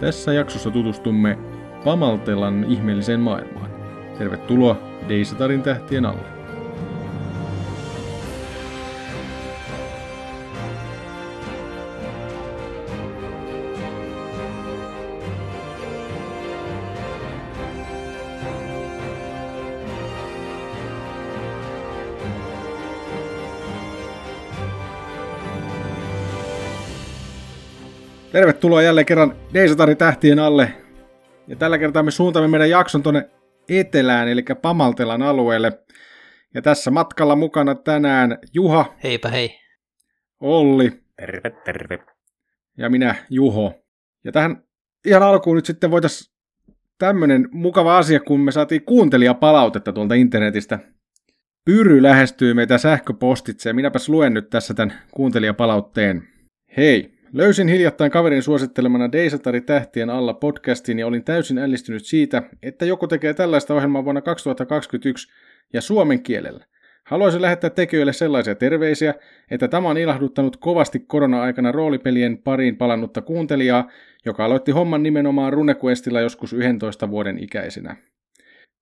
Tässä jaksossa tutustumme Pamaltelan ihmeelliseen maailmaan. Tervetuloa Deisatarin tähtien alle. Tervetuloa jälleen kerran Deisatarin tähtien alle. Ja tällä kertaa me suuntamme meidän jakson tuonne etelään, eli Pamaltelan alueelle. Ja tässä matkalla mukana tänään Juha. Heipä hei. Olli. Terve, terve. Ja minä Juho. Ja tähän ihan alkuun nyt sitten voitaisiin tämmöinen mukava asia, kun me saatiin kuuntelijapalautetta tuolta internetistä. Pyry lähestyy meitä sähköpostitse ja minäpäs luen nyt tässä tämän kuuntelijapalautteen. Hei, Löysin hiljattain kaverin suosittelemana Deisatari tähtien alla podcastin ja olin täysin ällistynyt siitä, että joku tekee tällaista ohjelmaa vuonna 2021 ja suomen kielellä. Haluaisin lähettää tekijöille sellaisia terveisiä, että tämä on ilahduttanut kovasti korona-aikana roolipelien pariin palannutta kuuntelijaa, joka aloitti homman nimenomaan Runequestilla joskus 11 vuoden ikäisenä.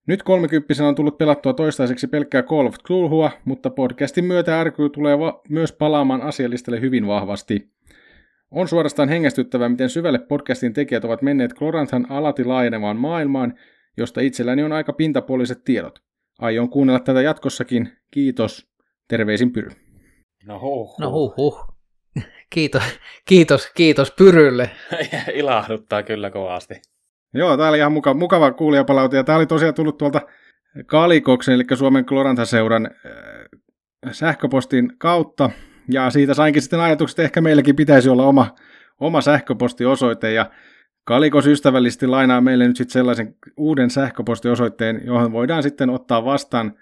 Nyt kolmekymppisenä on tullut pelattua toistaiseksi pelkkää Call of Cthulhua, mutta podcastin myötä RQ tulee va- myös palaamaan asialistalle hyvin vahvasti. On suorastaan hengästyttävää, miten syvälle podcastin tekijät ovat menneet Kloranthan alati laajenevaan maailmaan, josta itselläni on aika pintapuoliset tiedot. Aion kuunnella tätä jatkossakin. Kiitos. Terveisin Pyry. No huh. No huh huh. Kiitos, kiitos, kiitos Pyrylle. Ilahduttaa kyllä kovasti. Joo, tää oli ihan muka, mukava kuulijapalaute, ja tää oli tosiaan tullut tuolta Kalikoksen, eli Suomen Klorantha-seuran äh, sähköpostin kautta, ja siitä sainkin sitten ajatukset, että ehkä meilläkin pitäisi olla oma, oma sähköpostiosoite, ja Kalikos ystävällisesti lainaa meille nyt sitten sellaisen uuden sähköpostiosoitteen, johon voidaan sitten ottaa vastaan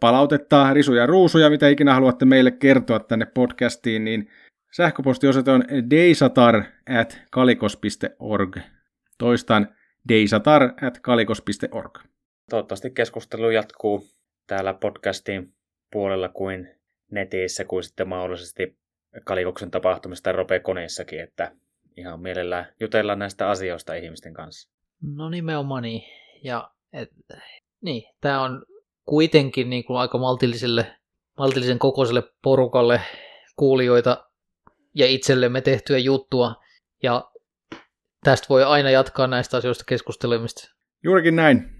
palautetta, risuja, ruusuja, mitä ikinä haluatte meille kertoa tänne podcastiin, niin sähköpostiosoite on deisatar at kalikos.org. Toistan deisatar at kalikos.org. Toivottavasti keskustelu jatkuu täällä podcastin puolella kuin netissä kuin sitten mahdollisesti Kalikoksen tapahtumista tai Rope-koneissakin, että ihan mielellään jutellaan näistä asioista ihmisten kanssa. No nimenomaan niin. Ja et, niin, tämä on kuitenkin niin kuin aika maltilliselle, maltillisen kokoiselle porukalle kuulijoita ja itsellemme tehtyä juttua. Ja tästä voi aina jatkaa näistä asioista keskustelemista. Juurikin näin.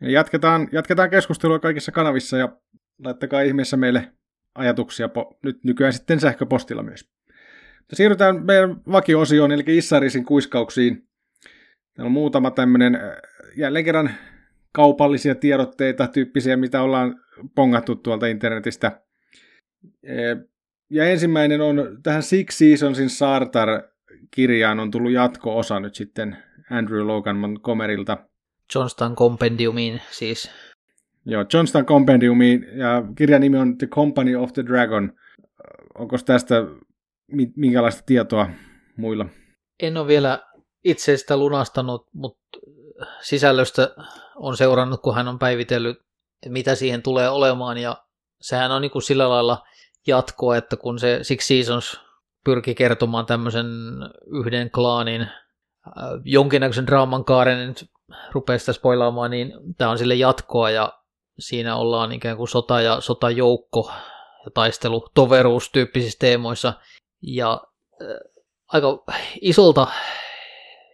Jatketaan, jatketaan keskustelua kaikissa kanavissa ja laittakaa ihmeessä meille ajatuksia po- nyt nykyään sitten sähköpostilla myös. Mutta siirrytään meidän vakiosioon, eli Issarisin kuiskauksiin. Täällä on muutama tämmöinen äh, jälleen kerran kaupallisia tiedotteita tyyppisiä, mitä ollaan pongattu tuolta internetistä. Äh, ja ensimmäinen on tähän Six Seasonsin Sartar-kirjaan on tullut jatko-osa nyt sitten Andrew Logan Montgomerylta. Johnston Compendiumiin siis. Joo, Johnston Compendiumiin ja kirjan nimi on The Company of the Dragon. Onko tästä minkälaista tietoa muilla? En ole vielä itse sitä lunastanut, mutta sisällöstä on seurannut, kun hän on päivitellyt, mitä siihen tulee olemaan, ja sehän on niin kuin sillä lailla jatkoa, että kun se Six Seasons pyrki kertomaan tämmöisen yhden klaanin äh, jonkinnäköisen draaman kaaren, en nyt rupea sitä spoilaamaan, niin tämä on sille jatkoa, ja siinä ollaan ikään kuin sota ja sotajoukko ja taistelu toveruus tyyppisissä teemoissa. Ja äh, aika isolta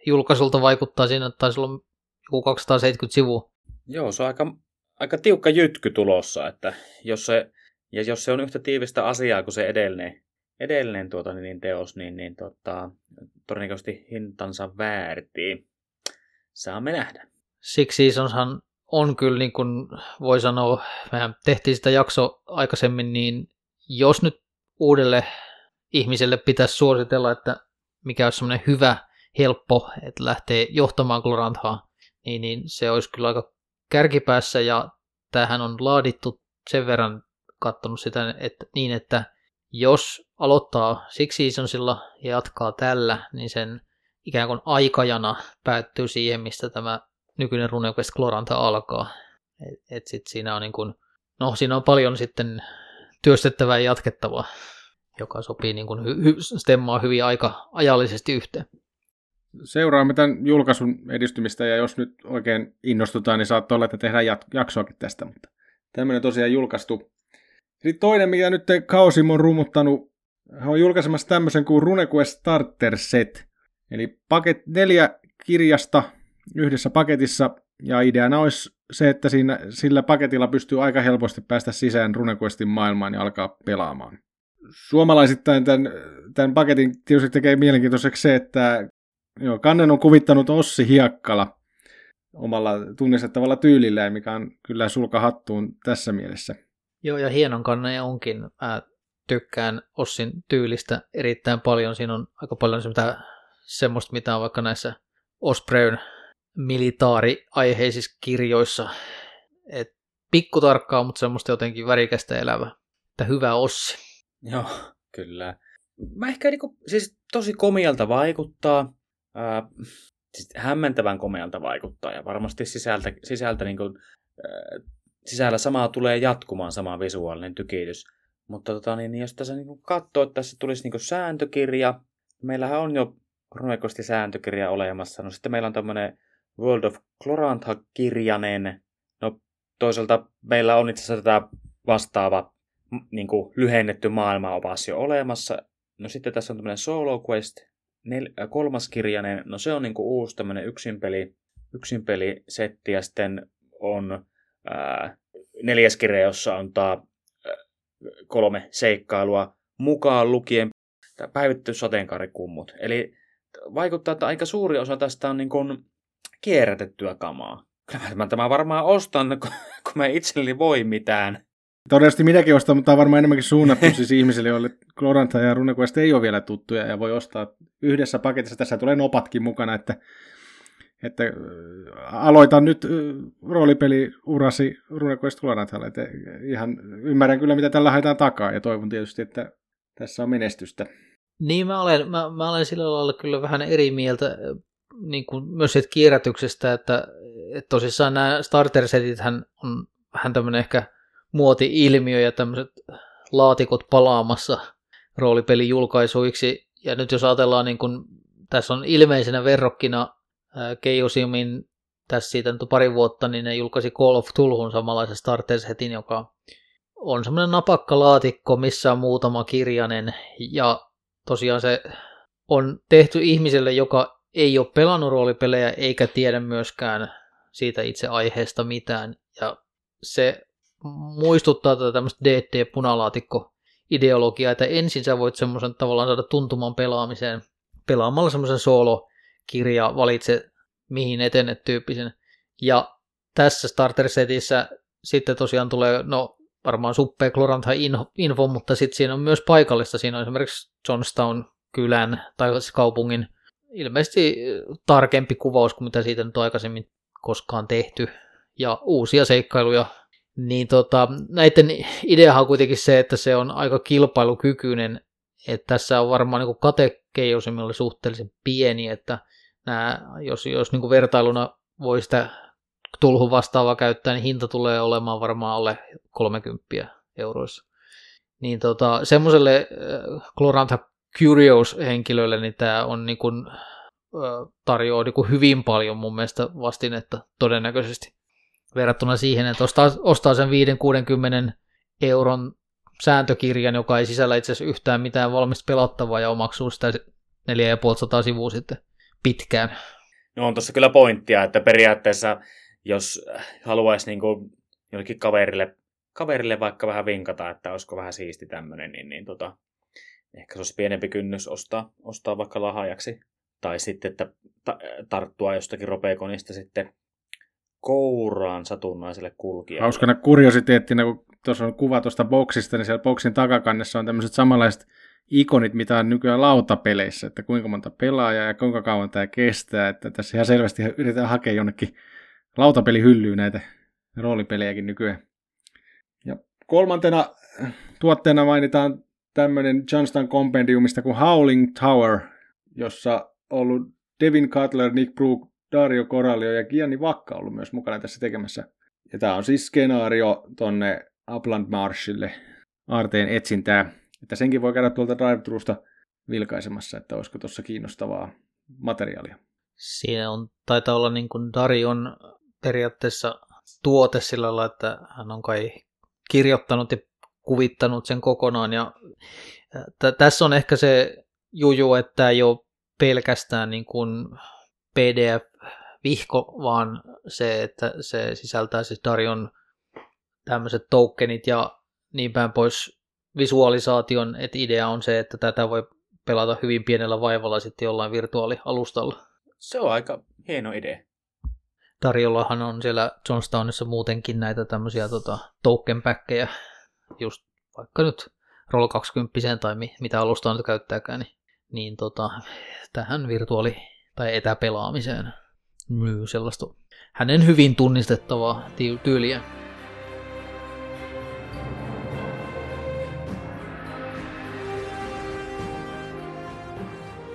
julkaisulta vaikuttaa siinä, että taisi olla joku 270 sivua. Joo, se on aika, aika tiukka jytky tulossa, että jos se, ja jos se on yhtä tiivistä asiaa kuin se edellinen, edellinen tuota, niin teos, niin, niin tota, todennäköisesti hintansa väärtii. Saamme nähdä. Siksi Seasonshan on kyllä, niin kuin voi sanoa, mehän tehtiin sitä jakso aikaisemmin, niin jos nyt uudelle ihmiselle pitäisi suositella, että mikä olisi semmoinen hyvä, helppo, että lähtee johtamaan Gloranthaa, niin, niin se olisi kyllä aika kärkipäässä ja tähän on laadittu sen verran katsonut sitä että, niin, että jos aloittaa Six Seasonsilla ja jatkaa tällä, niin sen ikään kuin aikajana päättyy siihen, mistä tämä nykyinen RuneQuest Gloranta alkaa. Et, et sit siinä on niin kun, no siinä on paljon sitten työstettävää ja jatkettavaa, joka sopii niin kun hy, hy, stemmaa hyvin aika ajallisesti yhteen. seuraamme tämän julkaisun edistymistä, ja jos nyt oikein innostutaan, niin saattaa olla, että tehdään jaksoakin tästä, mutta tämmöinen tosiaan julkaistu. Sitten toinen, mikä nyt Kaosim on rummuttanut, hän on julkaisemassa tämmöisen kuin RuneQuest Starter Set. Eli paket, neljä kirjasta yhdessä paketissa, ja ideana olisi se, että siinä, sillä paketilla pystyy aika helposti päästä sisään RuneQuestin maailmaan ja alkaa pelaamaan. Suomalaisittain tämän, tämän paketin tietysti tekee mielenkiintoiseksi se, että joo, kannen on kuvittanut Ossi Hiakkala omalla tunnistettavalla tyylillään, mikä on kyllä sulka hattuun tässä mielessä. Joo, ja hienon kanne onkin. Mä tykkään Ossin tyylistä erittäin paljon. Siinä on aika paljon semmoista, semmoista mitä on vaikka näissä Ospreyn militaariaiheisissa kirjoissa. Et pikkutarkkaa, mutta semmoista jotenkin värikästä elävä. Että hyvä Ossi. Joo, kyllä. Mä ehkä niinku, siis tosi komialta vaikuttaa. Ää, siis hämmentävän komealta vaikuttaa ja varmasti sisältä, sisältä niinku, ää, sisällä samaa tulee jatkumaan sama visuaalinen tykitys. Mutta tota, niin, jos tässä niin katsoo, että tässä tulisi niin sääntökirja, meillähän on jo runekosti sääntökirja olemassa. No sitten meillä on tämmöinen World of Clorantha-kirjanen. No toisaalta meillä on itse asiassa tätä vastaava niin kuin, lyhennetty maailmaopas jo olemassa. No sitten tässä on tämmöinen Solo Quest, nel- äh, kolmas kirjanen. No se on niin kuin, uusi tämmöinen yksinpeli, yksinpelisetti ja sitten on ää, neljäs kirja, jossa on taa, ää, kolme seikkailua mukaan lukien päivitty sateenkaarikummut. Eli vaikuttaa, että aika suuri osa tästä on niin kuin kierrätettyä kamaa. Kyllä mä tämä varmaan ostan, kun mä itselleni voi mitään. Todennäköisesti minäkin ostan, mutta tämä on varmaan enemmänkin suunnattu siis ihmisille, joille Gloranta ja RuneQuest ei ole vielä tuttuja ja voi ostaa yhdessä paketissa. Tässä tulee nopatkin mukana, että että aloitan nyt roolipeliurasi RuneQuest Gloranthalle, että ihan ymmärrän kyllä, mitä tällä haetaan takaa, ja toivon tietysti, että tässä on menestystä. Niin, mä olen, mä, mä olen sillä lailla kyllä vähän eri mieltä niin kuin myös siitä kierrätyksestä, että, että tosissaan nämä starter-setit on vähän tämmöinen ehkä muoti-ilmiö ja tämmöiset laatikot palaamassa roolipelijulkaisuiksi. Ja nyt jos ajatellaan, niin kun, tässä on ilmeisenä verrokkina Keijosimin tässä siitä nyt pari vuotta, niin ne julkaisi Call of Tulhun samanlaisen starter setin, joka on semmoinen napakka laatikko, missä on muutama kirjanen, ja tosiaan se on tehty ihmiselle, joka ei ole pelannut roolipelejä eikä tiedä myöskään siitä itse aiheesta mitään, ja se muistuttaa tätä tämmöistä DD-punalaatikko ideologiaa, että ensin sä voit semmoisen tavallaan saada tuntuman pelaamiseen pelaamalla semmoisen solo kirja, valitse mihin etenet tyyppisen. Ja tässä starter-setissä sitten tosiaan tulee, no varmaan suppea Glorantha info, mutta sitten siinä on myös paikallista. Siinä on esimerkiksi Johnstown kylän tai siis kaupungin ilmeisesti tarkempi kuvaus kuin mitä siitä nyt aikaisemmin koskaan tehty. Ja uusia seikkailuja. Niin tota, näiden ideahan on kuitenkin se, että se on aika kilpailukykyinen. Että tässä on varmaan niin katekeijosimilla suhteellisen pieni, että nämä, jos, jos niin vertailuna voi sitä tulhun vastaavaa käyttää, niin hinta tulee olemaan varmaan alle 30 euroissa. Niin tota, semmoiselle äh, Glorantha Curious-henkilölle niin tämä on niin kuin, tarjoaa niin kuin hyvin paljon mun mielestä vastinetta todennäköisesti verrattuna siihen, että ostaa, ostaa sen 5-60 euron sääntökirjan, joka ei sisällä itse asiassa yhtään mitään valmista pelattavaa ja omaksuu sitä 4500 sivua sitten pitkään. No on tuossa kyllä pointtia, että periaatteessa jos haluaisi niin kuin jollekin kaverille, kaverille vaikka vähän vinkata, että olisiko vähän siisti tämmöinen, niin, niin tota, ehkä se olisi pienempi kynnys ostaa, ostaa vaikka lahajaksi. Tai sitten, että ta- tarttua jostakin ropeekonista sitten kouraan satunnaiselle kulkijalle. Hauskana kuriositeettina, kun tuossa on kuva tuosta boksista, niin siellä boksin takakannessa on tämmöiset samanlaiset ikonit, mitä on nykyään lautapeleissä, että kuinka monta pelaajaa ja kuinka kauan tämä kestää, että tässä ihan selvästi yritetään hakea jonnekin lautapelihyllyyn näitä roolipelejäkin nykyään. Ja kolmantena tuotteena mainitaan tämmöinen Johnston Compendiumista kuin Howling Tower, jossa on ollut Devin Cutler, Nick Brook, Dario Corallio ja Gianni Vakka ollut myös mukana tässä tekemässä. Ja tämä on siis skenaario tonne Upland Marshille aarteen etsintää. Että senkin voi käydä tuolta drive vilkaisemassa, että olisiko tuossa kiinnostavaa. materiaalia. Siinä on, taitaa olla niin kuin Darion periaatteessa tuote sillä lailla, että hän on kai kirjoittanut ja kuvittanut sen kokonaan. Ja t- tässä on ehkä se juju, että ei ole pelkästään niin kuin PDF-vihko, vaan se, että se sisältää siis Darion tämmöiset tokenit ja niin päin pois visualisaation, että idea on se, että tätä voi pelata hyvin pienellä vaivalla sitten jollain virtuaalialustalla. Se on aika hieno idea. Tarjollahan on siellä Johnstownissa muutenkin näitä tämmöisiä tota, token just vaikka nyt Roll 20 tai mi, mitä alustaa nyt käyttääkään, niin, niin tota, tähän virtuaali- tai etäpelaamiseen myy sellaista hänen hyvin tunnistettavaa tyyliä.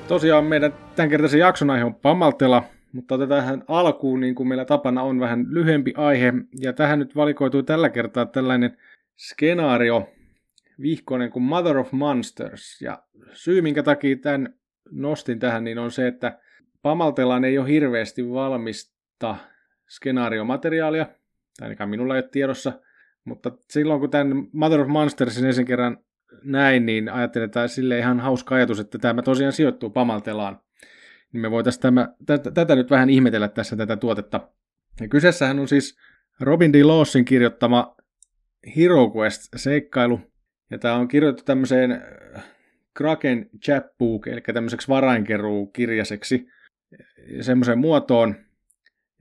Tosiaan meidän tämänkertaisen jakson aihe on Pamaltela, mutta otetaan tähän alkuun, niin kuin meillä tapana on vähän lyhyempi aihe, ja tähän nyt valikoituu tällä kertaa tällainen skenaario, vihkoinen kuin Mother of Monsters, ja syy minkä takia tämän nostin tähän, niin on se, että Pamaltelaan ei ole hirveästi valmista skenaariomateriaalia, tai ainakaan minulla ei ole tiedossa, mutta silloin kun tämän Mother of Monstersin ensin kerran näin, niin ajattelin, että sille ihan hauska ajatus, että tämä tosiaan sijoittuu Pamaltelaan. Niin me voitaisiin tämä, tätä, tätä nyt vähän ihmetellä tässä tätä tuotetta. Ja kyseessähän on siis Robin D. Lawsin kirjoittama Hero Quest-seikkailu. Ja tämä on kirjoitettu tämmöiseen äh, Kraken chapbook, eli tämmöiseksi varainkeruukirjaseksi semmoiseen muotoon.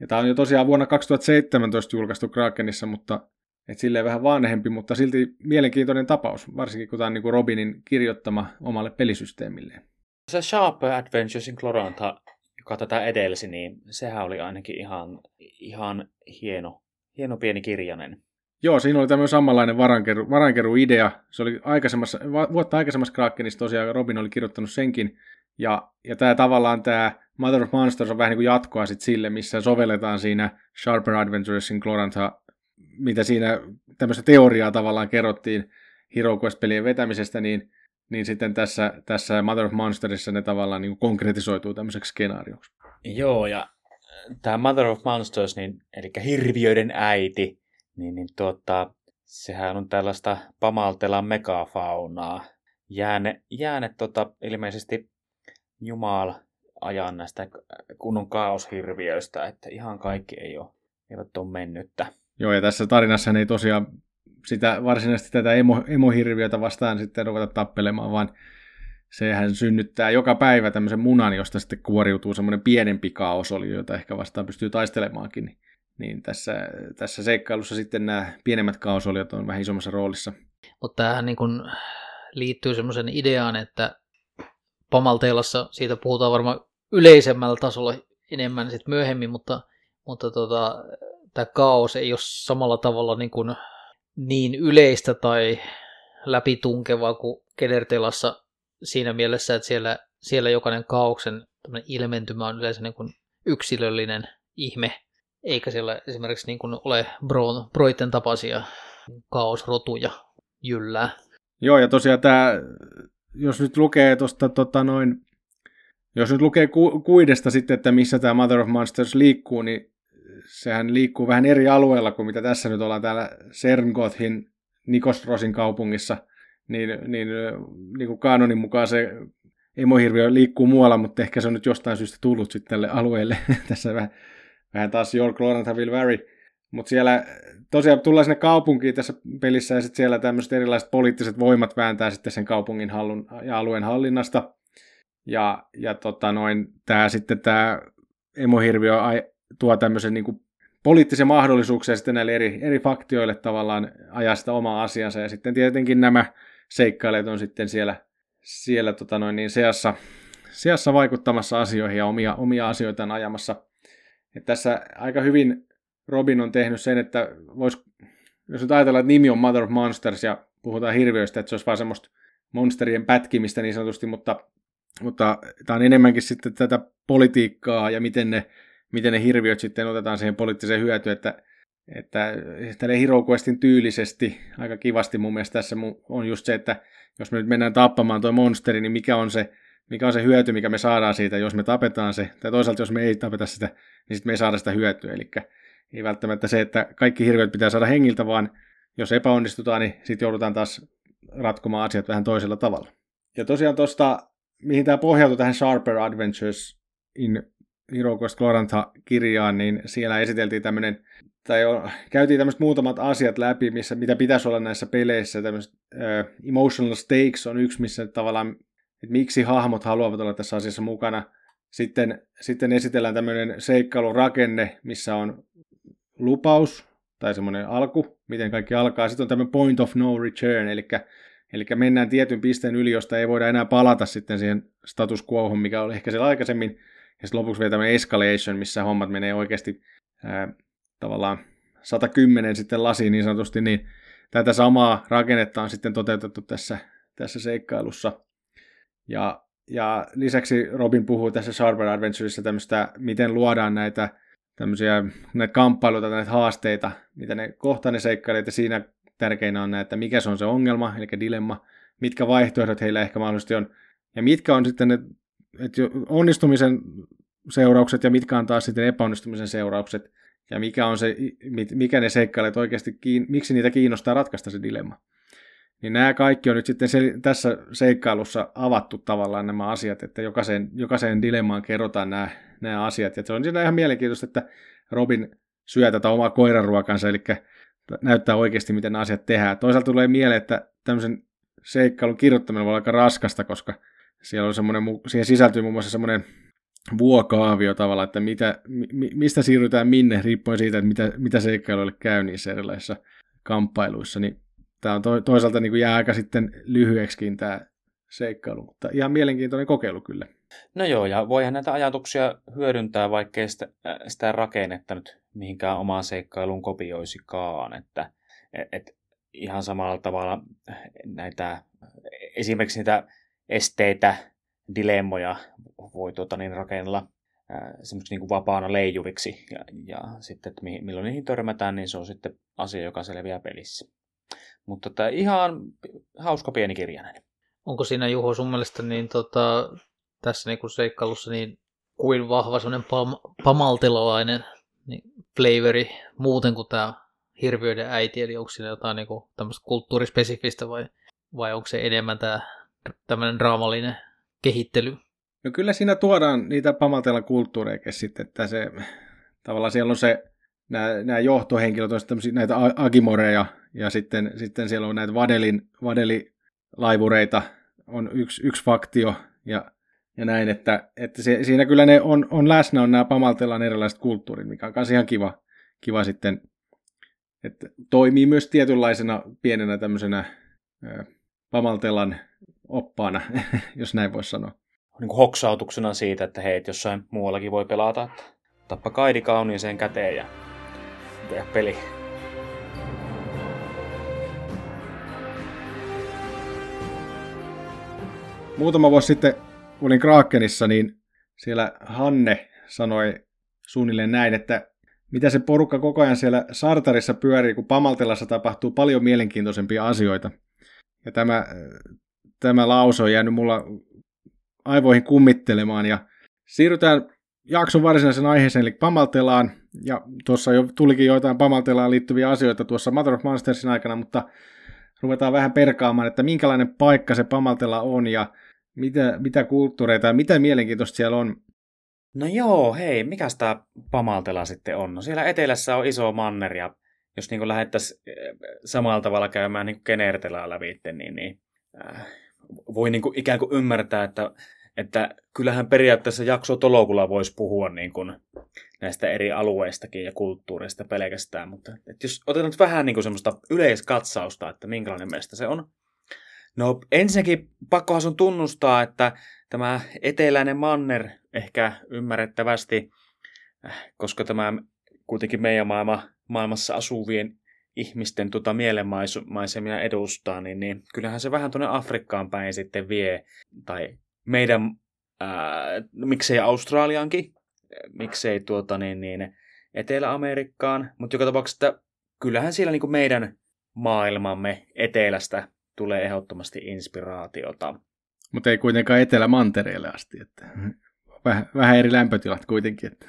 Ja tämä on jo tosiaan vuonna 2017 julkaistu Krakenissa, mutta et silleen vähän vanhempi, mutta silti mielenkiintoinen tapaus, varsinkin kun tämä on niin kuin Robinin kirjoittama omalle pelisysteemille. Se Sharp Adventures in Cloranta, joka tätä edelsi, niin sehän oli ainakin ihan, ihan hieno, hieno pieni kirjanen. Joo, siinä oli tämmöinen samanlainen varankeru, varankeru-idea. Se oli aikaisemmassa, vuotta aikaisemmassa Krakenissa tosiaan Robin oli kirjoittanut senkin. Ja, ja tämä tavallaan tämä Mother of Monsters on vähän niin kuin jatkoa sit sille, missä sovelletaan siinä Sharper Adventures in Cloranta mitä siinä tämmöistä teoriaa tavallaan kerrottiin Hero Quest-pelien vetämisestä, niin, niin sitten tässä, tässä Mother of Monsterissa ne tavallaan niin konkretisoituu tämmöiseksi skenaarioksi. Joo, ja tämä Mother of Monsters, niin, eli hirviöiden äiti, niin, niin tuota, sehän on tällaista pamaltelan megafaunaa. Jääne, jääne tota, ilmeisesti Jumal ajan näistä kunnon kaoshirviöistä, että ihan kaikki ei ole, eivät ole mennyttä. Joo, ja tässä tarinassa ei tosiaan sitä varsinaisesti tätä emo, emohirviötä vastaan sitten ruveta tappelemaan, vaan sehän synnyttää joka päivä tämmöisen munan, josta sitten kuoriutuu semmoinen pienempi kaosoli, jota ehkä vastaan pystyy taistelemaankin. Niin, tässä, tässä seikkailussa sitten nämä pienemmät kaosoliot on vähän isommassa roolissa. Mutta tämähän niin kuin liittyy semmoisen ideaan, että Pamalteelassa siitä puhutaan varmaan yleisemmällä tasolla enemmän sitten myöhemmin, mutta, mutta tota, tämä kaos ei ole samalla tavalla niin, kuin niin yleistä tai läpitunkevaa kuin Kedertelassa siinä mielessä, että siellä, siellä jokainen kaoksen ilmentymä on yleensä niin kuin yksilöllinen ihme, eikä siellä esimerkiksi niin kuin ole Bro, Broiten tapaisia kaosrotuja jyllää. Joo, ja tosiaan tämä, jos nyt lukee tuosta tota noin, jos nyt lukee ku, kuidesta sitten, että missä tämä Mother of Monsters liikkuu, niin sehän liikkuu vähän eri alueella kuin mitä tässä nyt ollaan täällä Serngothin Nikostrosin kaupungissa, niin, niin, niin kuin kanonin mukaan se emohirviö liikkuu muualla, mutta ehkä se on nyt jostain syystä tullut sitten tälle alueelle. tässä vähän, vähän taas York Lawrence will vary. Mutta siellä tosiaan tullaan sinne kaupunkiin tässä pelissä ja sitten siellä tämmöiset erilaiset poliittiset voimat vääntää sitten sen kaupungin hallin, ja alueen hallinnasta. Ja, ja tota noin, tää sitten tämä emohirviö tuo tämmöisen niin poliittisia mahdollisuuksia sitten näille eri, eri faktioille tavallaan ajaa sitä omaa asiansa. Ja sitten tietenkin nämä seikkailijat on sitten siellä, siellä tota noin, niin seassa, seassa vaikuttamassa asioihin ja omia, omia asioitaan ajamassa. Et tässä aika hyvin Robin on tehnyt sen, että vois, jos nyt ajatellaan, että nimi on Mother of Monsters ja puhutaan hirviöistä, että se olisi vaan semmoista monsterien pätkimistä niin sanotusti, mutta, mutta tämä on enemmänkin sitten tätä politiikkaa ja miten ne miten ne hirviöt sitten otetaan siihen poliittiseen hyötyyn, että, että tälle Hero Questin tyylisesti aika kivasti mun mielestä tässä on just se, että jos me nyt mennään tappamaan tuo monsteri, niin mikä on se mikä on se hyöty, mikä me saadaan siitä, jos me tapetaan se, tai toisaalta jos me ei tapeta sitä, niin sitten me ei saada sitä hyötyä. Eli ei välttämättä se, että kaikki hirviöt pitää saada hengiltä, vaan jos epäonnistutaan, niin sitten joudutaan taas ratkomaan asiat vähän toisella tavalla. Ja tosiaan tuosta, mihin tämä pohjautui tähän Sharper Adventures in Hero Quest Glorantha-kirjaan, niin siellä esiteltiin tämmöinen, tai on, käytiin tämmöiset muutamat asiat läpi, missä, mitä pitäisi olla näissä peleissä. Tämmöiset, emotional stakes on yksi, missä tavallaan, että miksi hahmot haluavat olla tässä asiassa mukana. Sitten, sitten esitellään tämmöinen seikkailurakenne, missä on lupaus tai semmoinen alku, miten kaikki alkaa. Sitten on tämmöinen point of no return, eli, eli mennään tietyn pisteen yli, josta ei voida enää palata sitten siihen status quohon, mikä oli ehkä siellä aikaisemmin. Ja sitten lopuksi vielä tämmöinen escalation, missä hommat menee oikeasti ää, tavallaan 110 sitten lasiin niin sanotusti, niin tätä samaa rakennetta on sitten toteutettu tässä, tässä seikkailussa. Ja, ja lisäksi Robin puhuu tässä Sharper Adventureissa tämmöistä, miten luodaan näitä tämmöisiä näitä kamppailuita, näitä haasteita, mitä ne kohtaa ne seikkailijat, ja siinä tärkeinä on että mikä se on se ongelma, eli dilemma, mitkä vaihtoehdot heillä ehkä mahdollisesti on, ja mitkä on sitten ne että onnistumisen seuraukset ja mitkä on taas sitten epäonnistumisen seuraukset, ja mikä on se, mikä ne seikkailijat oikeasti, miksi niitä kiinnostaa ratkaista se dilemma. Niin nämä kaikki on nyt sitten se, tässä seikkailussa avattu tavallaan nämä asiat, että jokaiseen, jokaiseen dilemmaan kerrotaan nämä, nämä asiat. Ja se on siinä ihan mielenkiintoista, että Robin syö tätä omaa koiranruokansa, eli näyttää oikeasti, miten asiat tehdään. Toisaalta tulee mieleen, että tämmöisen seikkailun kirjoittaminen voi olla aika raskasta, koska siellä on semmoinen, siihen sisältyy muun muassa semmoinen vuokaavio tavalla, että mitä, mi, mistä siirrytään minne, riippuen siitä, että mitä, mitä seikkailuille käy niissä erilaisissa kamppailuissa, niin tämä on to, toisaalta niin kuin jää aika sitten lyhyeksikin tämä seikkailu, mutta ihan mielenkiintoinen kokeilu kyllä. No joo, ja voihan näitä ajatuksia hyödyntää, vaikkei sitä, sitä rakennetta nyt mihinkään omaan seikkailuun kopioisikaan, että et, et ihan samalla tavalla näitä, esimerkiksi niitä esteitä, dilemmoja voi tuota, niin rakennella semmoiksi niin kuin vapaana leijuriksi, ja, ja sitten, että milloin niihin törmätään, niin se on sitten asia, joka selviää pelissä. Mutta tämä ihan hauska pieni kirjainen. Onko siinä Juho sun mielestä niin, tota, tässä niin kuin seikkailussa niin kuin vahva semmoinen pam- pamaltilainen niin flavori muuten kuin tämä hirviöiden äiti, eli onko siinä jotain niin kuin, tämmöistä kulttuurispesifistä vai, vai onko se enemmän tämä tämmöinen draamallinen kehittely? No kyllä siinä tuodaan niitä pamalteella kulttuureja sitten, että se tavallaan siellä on se nämä, nämä johtohenkilöt on tämmöisiä näitä agimoreja ja sitten, sitten siellä on näitä vadelin, vadelilaivureita on yksi, yksi faktio ja, ja näin, että, että se, siinä kyllä ne on, on läsnä on nämä pamaltelan erilaiset kulttuurit, mikä on myös ihan kiva, kiva sitten, että toimii myös tietynlaisena pienenä tämmöisenä pamaltelan oppaana, jos näin voisi sanoa. Niin kuin hoksautuksena siitä, että hei, jossain muuallakin voi pelata, tappa kaidi kauniiseen käteen ja tehdä peli. Muutama vuosi sitten olin Krakenissa, niin siellä Hanne sanoi suunnilleen näin, että mitä se porukka koko ajan siellä Sartarissa pyörii, kun Pamaltelassa tapahtuu paljon mielenkiintoisempia asioita. Ja tämä, tämä lause on jäänyt mulla aivoihin kummittelemaan ja siirrytään jakson varsinaisen aiheeseen, eli Pamaltelaan. Ja tuossa jo tulikin joitain Pamaltelaan liittyviä asioita tuossa Mother of Monstersin aikana, mutta ruvetaan vähän perkaamaan, että minkälainen paikka se Pamaltela on ja mitä, mitä kulttuureita ja mitä mielenkiintoista siellä on. No joo, hei, mikä tämä Pamaltela sitten on? No siellä etelässä on iso manner ja jos niin lähdettäisiin eh, samalla tavalla käymään niin Kenertelaa läpi, niin, niin äh, voi niin kuin ikään kuin ymmärtää, että että kyllähän periaatteessa jakso tolokulla voisi puhua niin kuin näistä eri alueistakin ja kulttuureista pelkästään, mutta että jos otetaan nyt vähän niin kuin semmoista yleiskatsausta, että minkälainen meistä se on. No ensinnäkin pakkohan on tunnustaa, että tämä eteläinen manner ehkä ymmärrettävästi, koska tämä kuitenkin meidän maailma, maailmassa asuvien ihmisten tota mielenmaisemia edustaa, niin, niin kyllähän se vähän tuonne Afrikkaan päin sitten vie, tai meidän, ää, miksei Australiankin, miksei tuota niin, niin Etelä-Amerikkaan, mutta joka tapauksessa, että kyllähän siellä niin kuin meidän maailmamme etelästä tulee ehdottomasti inspiraatiota. Mutta ei kuitenkaan etelämantereelle asti. Että vähän, vähän eri lämpötilat kuitenkin. Että.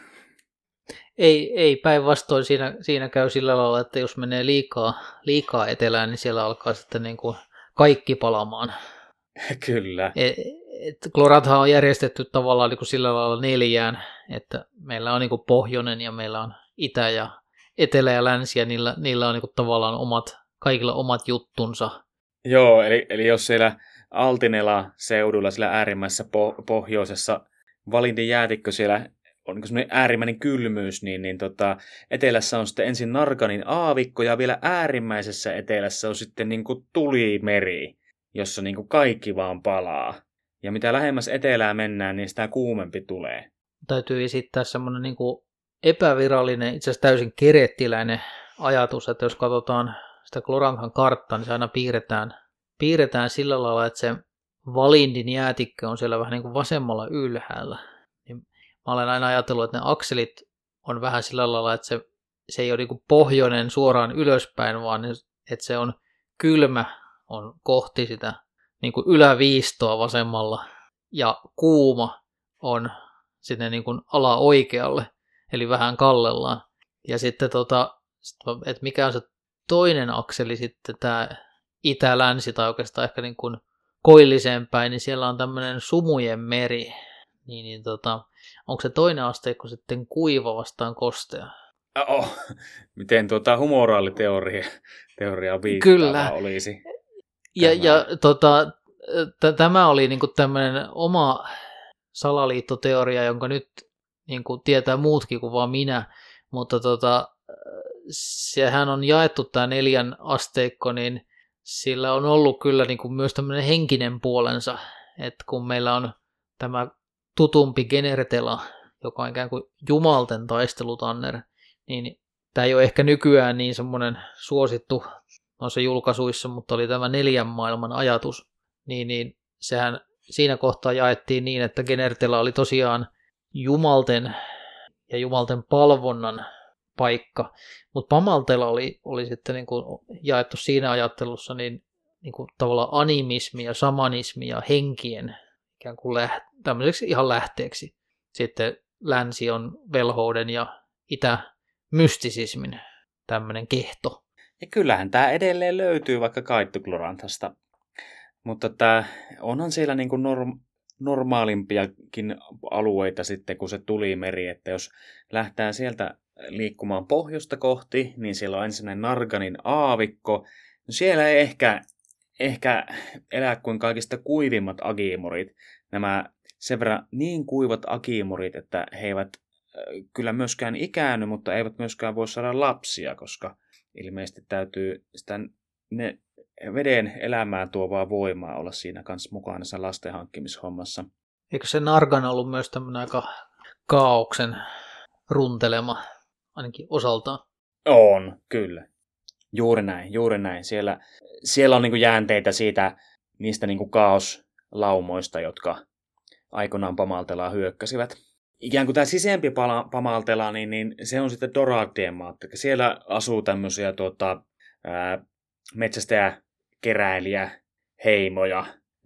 Ei, ei päinvastoin siinä, siinä käy sillä lailla, että jos menee liikaa, liikaa etelään, niin siellä alkaa sitten niin kuin kaikki palamaan. Kyllä. Et, et Klorathan on järjestetty tavallaan niin kuin sillä lailla neljään, että meillä on niin kuin pohjoinen ja meillä on itä ja etelä ja länsi ja niillä, niillä on niin kuin tavallaan omat, kaikilla omat juttunsa. Joo, eli, eli jos siellä Altinela seudulla, sillä äärimmäisessä po- pohjoisessa valintin jäätikkö siellä on niin semmoinen äärimmäinen kylmyys, niin, niin tota, etelässä on sitten ensin Narganin aavikko ja vielä äärimmäisessä etelässä on sitten niin kuin tulimeri, jossa niin kuin kaikki vaan palaa. Ja mitä lähemmäs etelää mennään, niin sitä kuumempi tulee. Täytyy esittää semmoinen niin epävirallinen, itse asiassa täysin kerettiläinen ajatus, että jos katsotaan sitä Klorankan karttaa, niin se aina piirretään, piirretään sillä lailla, että se Valindin jäätikkö on siellä vähän niin kuin vasemmalla ylhäällä. Niin mä olen aina ajatellut, että ne akselit on vähän sillä lailla, että se, se ei ole niin kuin pohjoinen suoraan ylöspäin, vaan että se on kylmä on kohti sitä niin kuin yläviistoa vasemmalla ja kuuma on sinne niin kuin ala oikealle, eli vähän kallellaan. Ja sitten tota, että mikä on se toinen akseli sitten tämä itä-länsi tai oikeastaan ehkä niin kuin koilliseen päin, niin siellä on tämmöinen sumujen meri. Niin, niin tota, onko se toinen asteikko sitten kuiva vastaan kostea? Oh, miten tuota humoraaliteoria teoria Kyllä. olisi. Ja, ja tota, t- tämä oli niinku tämmöinen oma salaliittoteoria, jonka nyt niinku tietää muutkin kuin vain minä, mutta tota, sehän on jaettu tämä neljän asteikko, niin sillä on ollut kyllä niin kuin myös tämmöinen henkinen puolensa, että kun meillä on tämä tutumpi Genertela, joka on ikään kuin jumalten taistelutanner, niin tämä ei ole ehkä nykyään niin semmoinen suosittu noissa julkaisuissa, mutta oli tämä neljän maailman ajatus, niin, niin sehän siinä kohtaa jaettiin niin, että Genertela oli tosiaan jumalten ja jumalten palvonnan paikka. Mutta Pamaltella oli, oli sitten niin kuin jaettu siinä ajattelussa niin, niin kuin tavallaan animismi ja samanismi ja henkien ikään kuin läht, tämmöiseksi ihan lähteeksi. Sitten länsi on velhouden ja itä mystisismin tämmöinen kehto. Ja kyllähän tämä edelleen löytyy vaikka Kaittuklorantasta. Mutta tämä, onhan siellä niin kuin norm, normaalimpiakin alueita sitten, kun se tuli meri, että jos lähtee sieltä liikkumaan pohjoista kohti, niin siellä on ensimmäinen Narganin aavikko. No siellä ei ehkä, ehkä elää kuin kaikista kuivimmat agimurit. Nämä sen verran niin kuivat agimurit, että he eivät kyllä myöskään ikäänny, mutta eivät myöskään voi saada lapsia, koska ilmeisesti täytyy sitä ne veden elämään tuovaa voimaa olla siinä kanssa mukana sen lasten hankkimishommassa. Eikö se Nargan ollut myös tämmöinen aika kaauksen runtelema ainakin osaltaan. On, kyllä. Juuri näin, juuri näin. Siellä, siellä on niin kuin jäänteitä siitä, niistä niin kuin kaoslaumoista, jotka aikoinaan Pamaltelaa hyökkäsivät. Ikään kuin tämä sisempi Pamaltela, niin, niin se on sitten Doradien maat. Siellä asuu tämmöisiä tuota, ää, metsästäjä, heimoja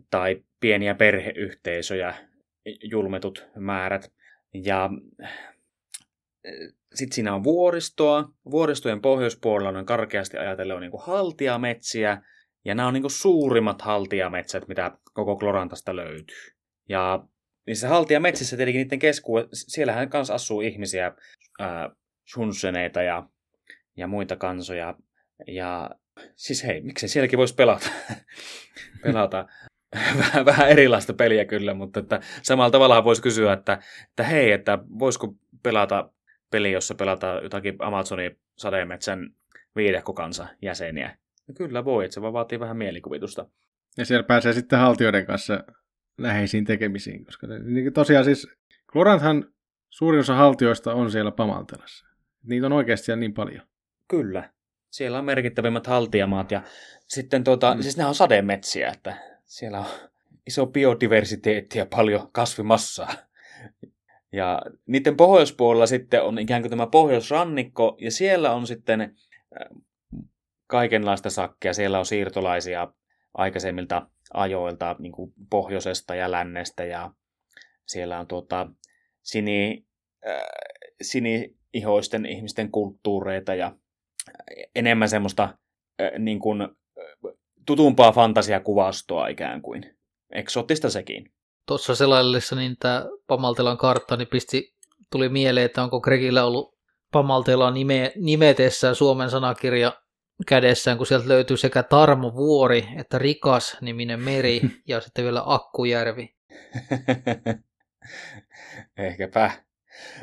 tai pieniä perheyhteisöjä, julmetut määrät. Ja sitten siinä on vuoristoa. Vuoristojen pohjoispuolella on karkeasti ajatellen on niin haltiametsiä. Ja nämä on niin suurimmat haltiametsät, mitä koko Klorantasta löytyy. Ja niissä haltiametsissä tietenkin niiden kesku, siellähän kanssa asuu ihmisiä, shunseneita ja, ja muita kansoja. Ja siis hei, miksei sielläkin voisi pelata, pelata vähän, vähän erilaista peliä kyllä, mutta että samalla tavalla voisi kysyä, että, että hei, että voisiko pelata peli, jossa pelataan jotakin Amazonin sademetsän viidekkokansa jäseniä. No kyllä voi, että se vaan vaatii vähän mielikuvitusta. Ja siellä pääsee sitten haltioiden kanssa läheisiin tekemisiin, koska niin tosiaan siis Kloranthan suurin osa haltioista on siellä Pamaltelassa. Niitä on oikeasti siellä niin paljon. Kyllä. Siellä on merkittävimmät haltijamaat ja sitten tuota, mm. siis nämä on sademetsiä, että siellä on iso biodiversiteetti ja paljon kasvimassaa. Ja niiden pohjoispuolella sitten on ikään kuin tämä pohjoisrannikko, ja siellä on sitten äh, kaikenlaista sakkia. Siellä on siirtolaisia aikaisemmilta ajoilta niin kuin pohjoisesta ja lännestä ja siellä on tuota, sini, äh, sini-ihoisten ihmisten kulttuureita ja enemmän semmoista äh, niin kuin, äh, tutumpaa fantasiakuvastoa ikään kuin. Eksoottista sekin. Tuossa selaillessa niin tämä Pamaltelan kartta niin pisti, tuli mieleen, että onko Gregillä ollut Pamaltela nime, nimetessään Suomen sanakirja kädessään, kun sieltä löytyy sekä Tarmo Vuori että Rikas niminen meri ja sitten vielä Akkujärvi. Ehkäpä.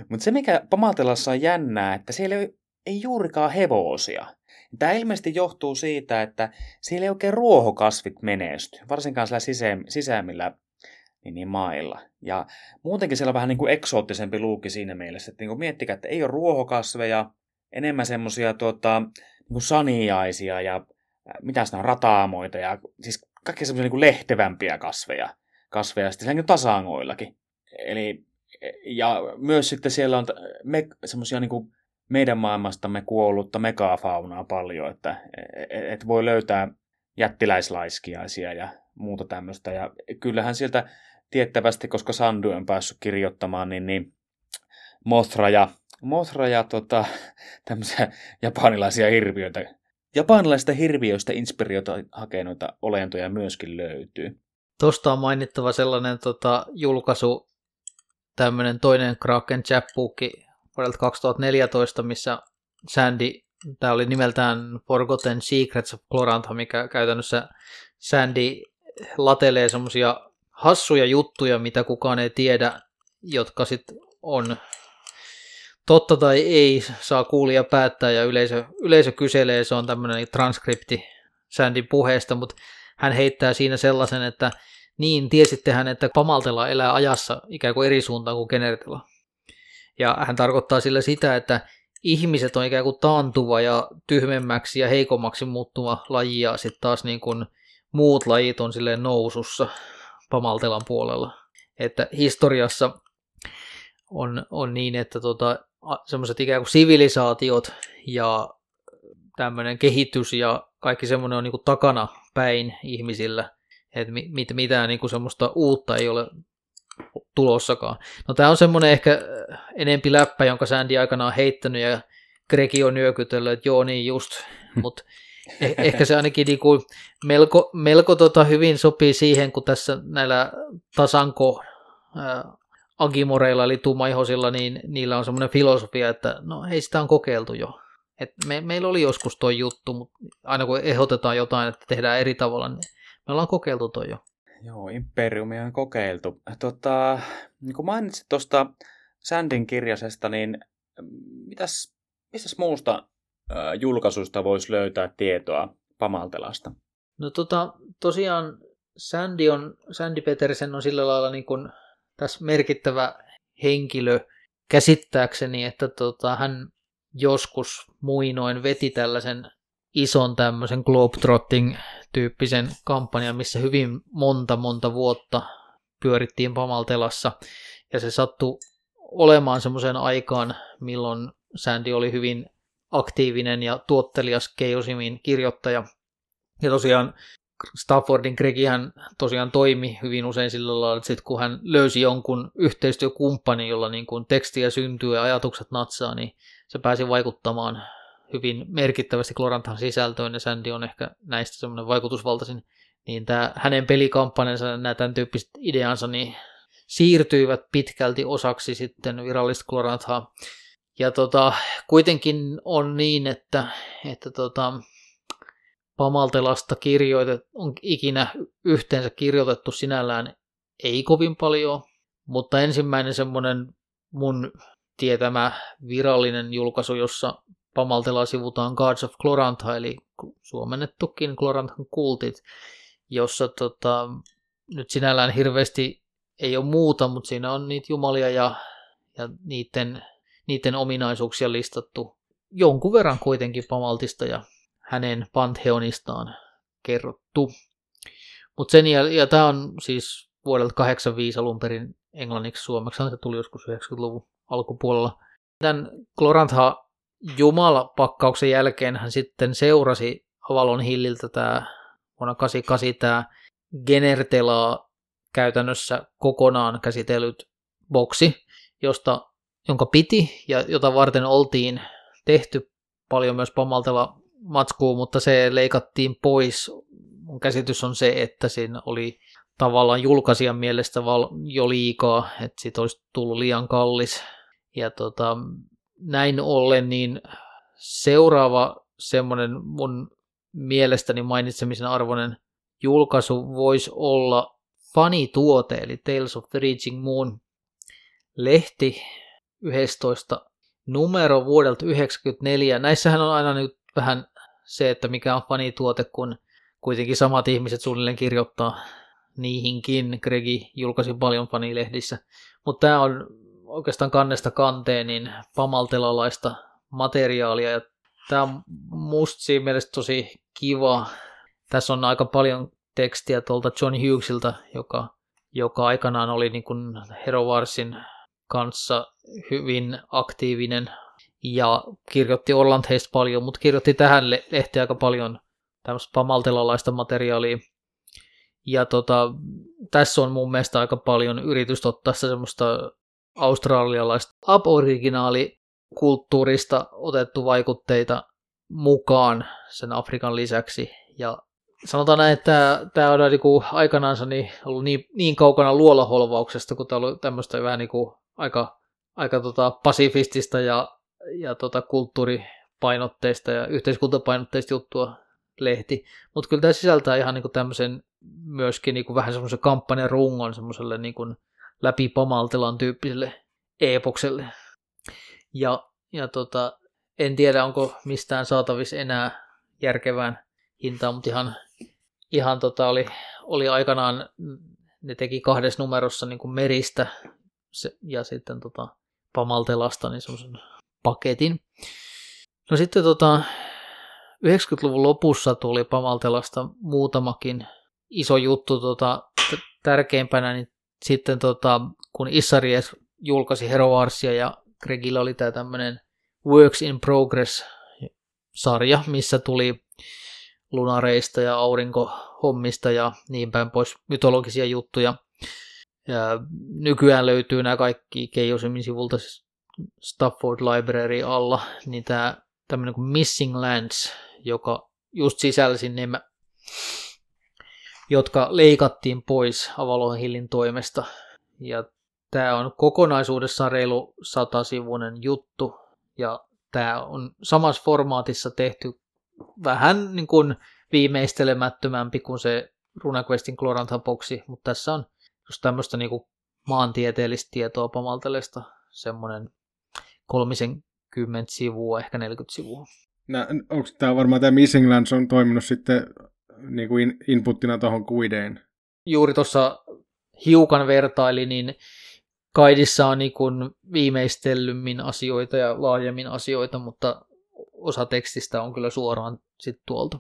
Mutta se, mikä Pamaltelassa on jännää, että siellä ei, ei juurikaan hevosia. Tämä ilmeisesti johtuu siitä, että siellä ei oikein ruohokasvit menesty, varsinkaan siellä sisä- niin, niin mailla. Ja muutenkin siellä on vähän niin kuin eksoottisempi luukki siinä mielessä, että niin kuin miettikää, että ei ole ruohokasveja, enemmän semmoisia tuota, niin saniaisia ja mitä on, rataamoita ja siis kaikki semmoisia niin lehtevämpiä kasveja, kasveja sitten siellä tasangoillakin. Eli, ja myös sitten siellä on me, semmoisia niin kuin meidän maailmastamme kuollutta megafaunaa paljon, että et, et voi löytää jättiläislaiskiaisia ja muuta tämmöistä. Ja kyllähän sieltä tiettävästi, koska Sandu on päässyt kirjoittamaan, niin, niin Mothra ja, Mothra ja tota, tämmöisiä japanilaisia hirviöitä, japanilaisista hirviöistä inspiriota hakeneita olentoja myöskin löytyy. Tuosta on mainittava sellainen tota, julkaisu, tämmöinen toinen Kraken chapbooki vuodelta 2014, missä Sandy, tämä oli nimeltään Forgotten Secrets of Clorantha, mikä käytännössä Sandy latelee semmoisia hassuja juttuja, mitä kukaan ei tiedä, jotka sitten on totta tai ei, saa kuulija päättää ja yleisö, yleisö kyselee, se on tämmöinen transkripti Sandin puheesta, mutta hän heittää siinä sellaisen, että niin, tiesittehän, että Pamaltela elää ajassa ikään kuin eri suuntaan kuin Genertela. Ja hän tarkoittaa sillä sitä, että ihmiset on ikään kuin taantuva ja tyhmemmäksi ja heikommaksi muuttuva laji ja sitten taas niin kuin muut lajit on silleen nousussa. Pamaltelan puolella. Että historiassa on, on niin, että tota, semmoiset ikään kuin sivilisaatiot ja tämmöinen kehitys ja kaikki semmoinen on niin kuin takana päin ihmisillä, että mit, mitään niin kuin semmoista uutta ei ole tulossakaan. No tämä on semmoinen ehkä äh, enempi läppä, jonka Sandy aikana on heittänyt ja Gregi on nyökytellyt, että joo niin just, mutta Eh, ehkä se ainakin niin kuin melko, melko tota hyvin sopii siihen, kun tässä näillä tasanko ää, agimoreilla eli tummaihosilla, niin niillä on semmoinen filosofia, että no hei sitä on kokeiltu jo. Et me, meillä oli joskus tuo juttu, mutta aina kun ehdotetaan jotain, että tehdään eri tavalla, niin me ollaan kokeiltu tuo jo. Joo, Imperiumia on kokeiltu. Tota, niin kuin mainitsit tuosta Sandin kirjasesta, niin mitäs, mitäs muusta julkaisusta voisi löytää tietoa Pamaltelasta? No tota, tosiaan Sandy, on, Sandy Petersen on sillä lailla niin kuin tässä merkittävä henkilö käsittääkseni, että tota, hän joskus muinoin veti tällaisen ison tämmöisen Globetrotting-tyyppisen kampanjan, missä hyvin monta monta vuotta pyörittiin Pamaltelassa. Ja se sattui olemaan semmoisen aikaan, milloin Sandy oli hyvin aktiivinen ja tuottelias Keosimin kirjoittaja. Ja tosiaan Staffordin hän tosiaan toimi hyvin usein sillä lailla, että sit kun hän löysi jonkun yhteistyökumppanin, jolla niin kuin tekstiä syntyy ja ajatukset natsaa, niin se pääsi vaikuttamaan hyvin merkittävästi Klorantan sisältöön, ja Sandy on ehkä näistä semmoinen vaikutusvaltaisin, niin tämä hänen pelikampanjansa ja nämä tämän tyyppiset ideansa niin siirtyivät pitkälti osaksi sitten virallista Klorantaa. Ja tota, kuitenkin on niin, että, että tota, Pamaltelasta kirjoitet, on ikinä yhteensä kirjoitettu sinällään ei kovin paljon, mutta ensimmäinen semmoinen mun tietämä virallinen julkaisu, jossa Pamaltelaa sivutaan Gods of Clorantha, eli suomennettukin Cloranthan kultit, jossa tota, nyt sinällään hirveästi ei ole muuta, mutta siinä on niitä jumalia ja, ja niiden niiden ominaisuuksia listattu jonkun verran kuitenkin Pamaltista ja hänen pantheonistaan kerrottu. Mutta sen ja, ja tämä on siis vuodelta 85 alun perin englanniksi suomeksi, se tuli joskus 90-luvun alkupuolella. Tämän Glorantha Jumalapakkauksen jälkeen hän sitten seurasi Avalon Hilliltä tämä vuonna 88 tämä Genertelaa käytännössä kokonaan käsitellyt boksi, josta, jonka piti ja jota varten oltiin tehty paljon myös Pamaltella matskuu, mutta se leikattiin pois. Mun käsitys on se, että siinä oli tavallaan julkaisijan mielestä jo liikaa, että siitä olisi tullut liian kallis. Ja tota, näin ollen niin seuraava semmoinen mun mielestäni mainitsemisen arvoinen julkaisu voisi olla fanituote, eli Tales of the Reaching Moon lehti 11 numero vuodelta 1994. Näissähän on aina nyt vähän se, että mikä on fanituote, kun kuitenkin samat ihmiset suunnilleen kirjoittaa niihinkin. Gregi julkaisi paljon fanilehdissä. Mutta tämä on oikeastaan kannesta kanteen niin pamaltelalaista materiaalia. Ja tämä on musta siinä mielessä tosi kiva. Tässä on aika paljon tekstiä tuolta John Hughesilta, joka, joka aikanaan oli niin kuin Hero Warsin kanssa hyvin aktiivinen ja kirjoitti Orland heistä paljon, mutta kirjoitti tähän lehteen aika paljon tämmöistä pamaltelalaista materiaalia. Ja tota, tässä on mun mielestä aika paljon yritystä ottaa semmoista australialaista aboriginaalikulttuurista otettu vaikutteita mukaan sen Afrikan lisäksi. Ja sanotaan näin, että tämä on niinku aikanaansa niin ollut niin, niin kaukana luolaholvauksesta, kun tämä ollut tämmöistä vähän niinku aika, aika tota pasifistista ja, ja tota kulttuuripainotteista ja yhteiskuntapainotteista juttua lehti. Mutta kyllä tämä sisältää ihan niinku tämmöisen myöskin niinku vähän semmoisen kampanjan rungon semmoiselle niinku läpi Pamaltelan tyyppiselle epokselle. Ja, ja tota, en tiedä, onko mistään saatavissa enää järkevään hintaan, mutta ihan, ihan tota oli, oli aikanaan, ne teki kahdessa numerossa niin kuin meristä se, ja sitten tota, Pamaltelasta niin semmoisen paketin. No sitten tota, 90-luvun lopussa tuli Pamaltelasta muutamakin iso juttu. Tota, tärkeimpänä niin sitten tota, kun Issaries julkaisi Hero Warsia ja Gregillä oli tämä tämmöinen Works in Progress sarja, missä tuli lunareista ja aurinkohommista ja niin päin pois mytologisia juttuja. Ja nykyään löytyy nämä kaikki Keijosimin sivulta Stafford Library alla, niin tämä tämmöinen kuin Missing Lands, joka just sisälsi nämä, jotka leikattiin pois Avalon Hillin toimesta. Ja tämä on kokonaisuudessaan reilu satasivuinen juttu, ja tämä on samassa formaatissa tehty vähän niin kuin viimeistelemättömämpi kuin se RuneQuestin Glorantha-boksi, mutta tässä on just tämmöistä niin kuin maantieteellistä tietoa Pamaltelesta, semmoinen 30 sivua, ehkä 40 sivua. Nä, onko tämä varmaan tämä Missing Lands on toiminut sitten niin kuin inputtina tuohon kuideen? Juuri tuossa hiukan vertaili, niin Kaidissa on niin kuin viimeistellymmin asioita ja laajemmin asioita, mutta osa tekstistä on kyllä suoraan sit tuolta.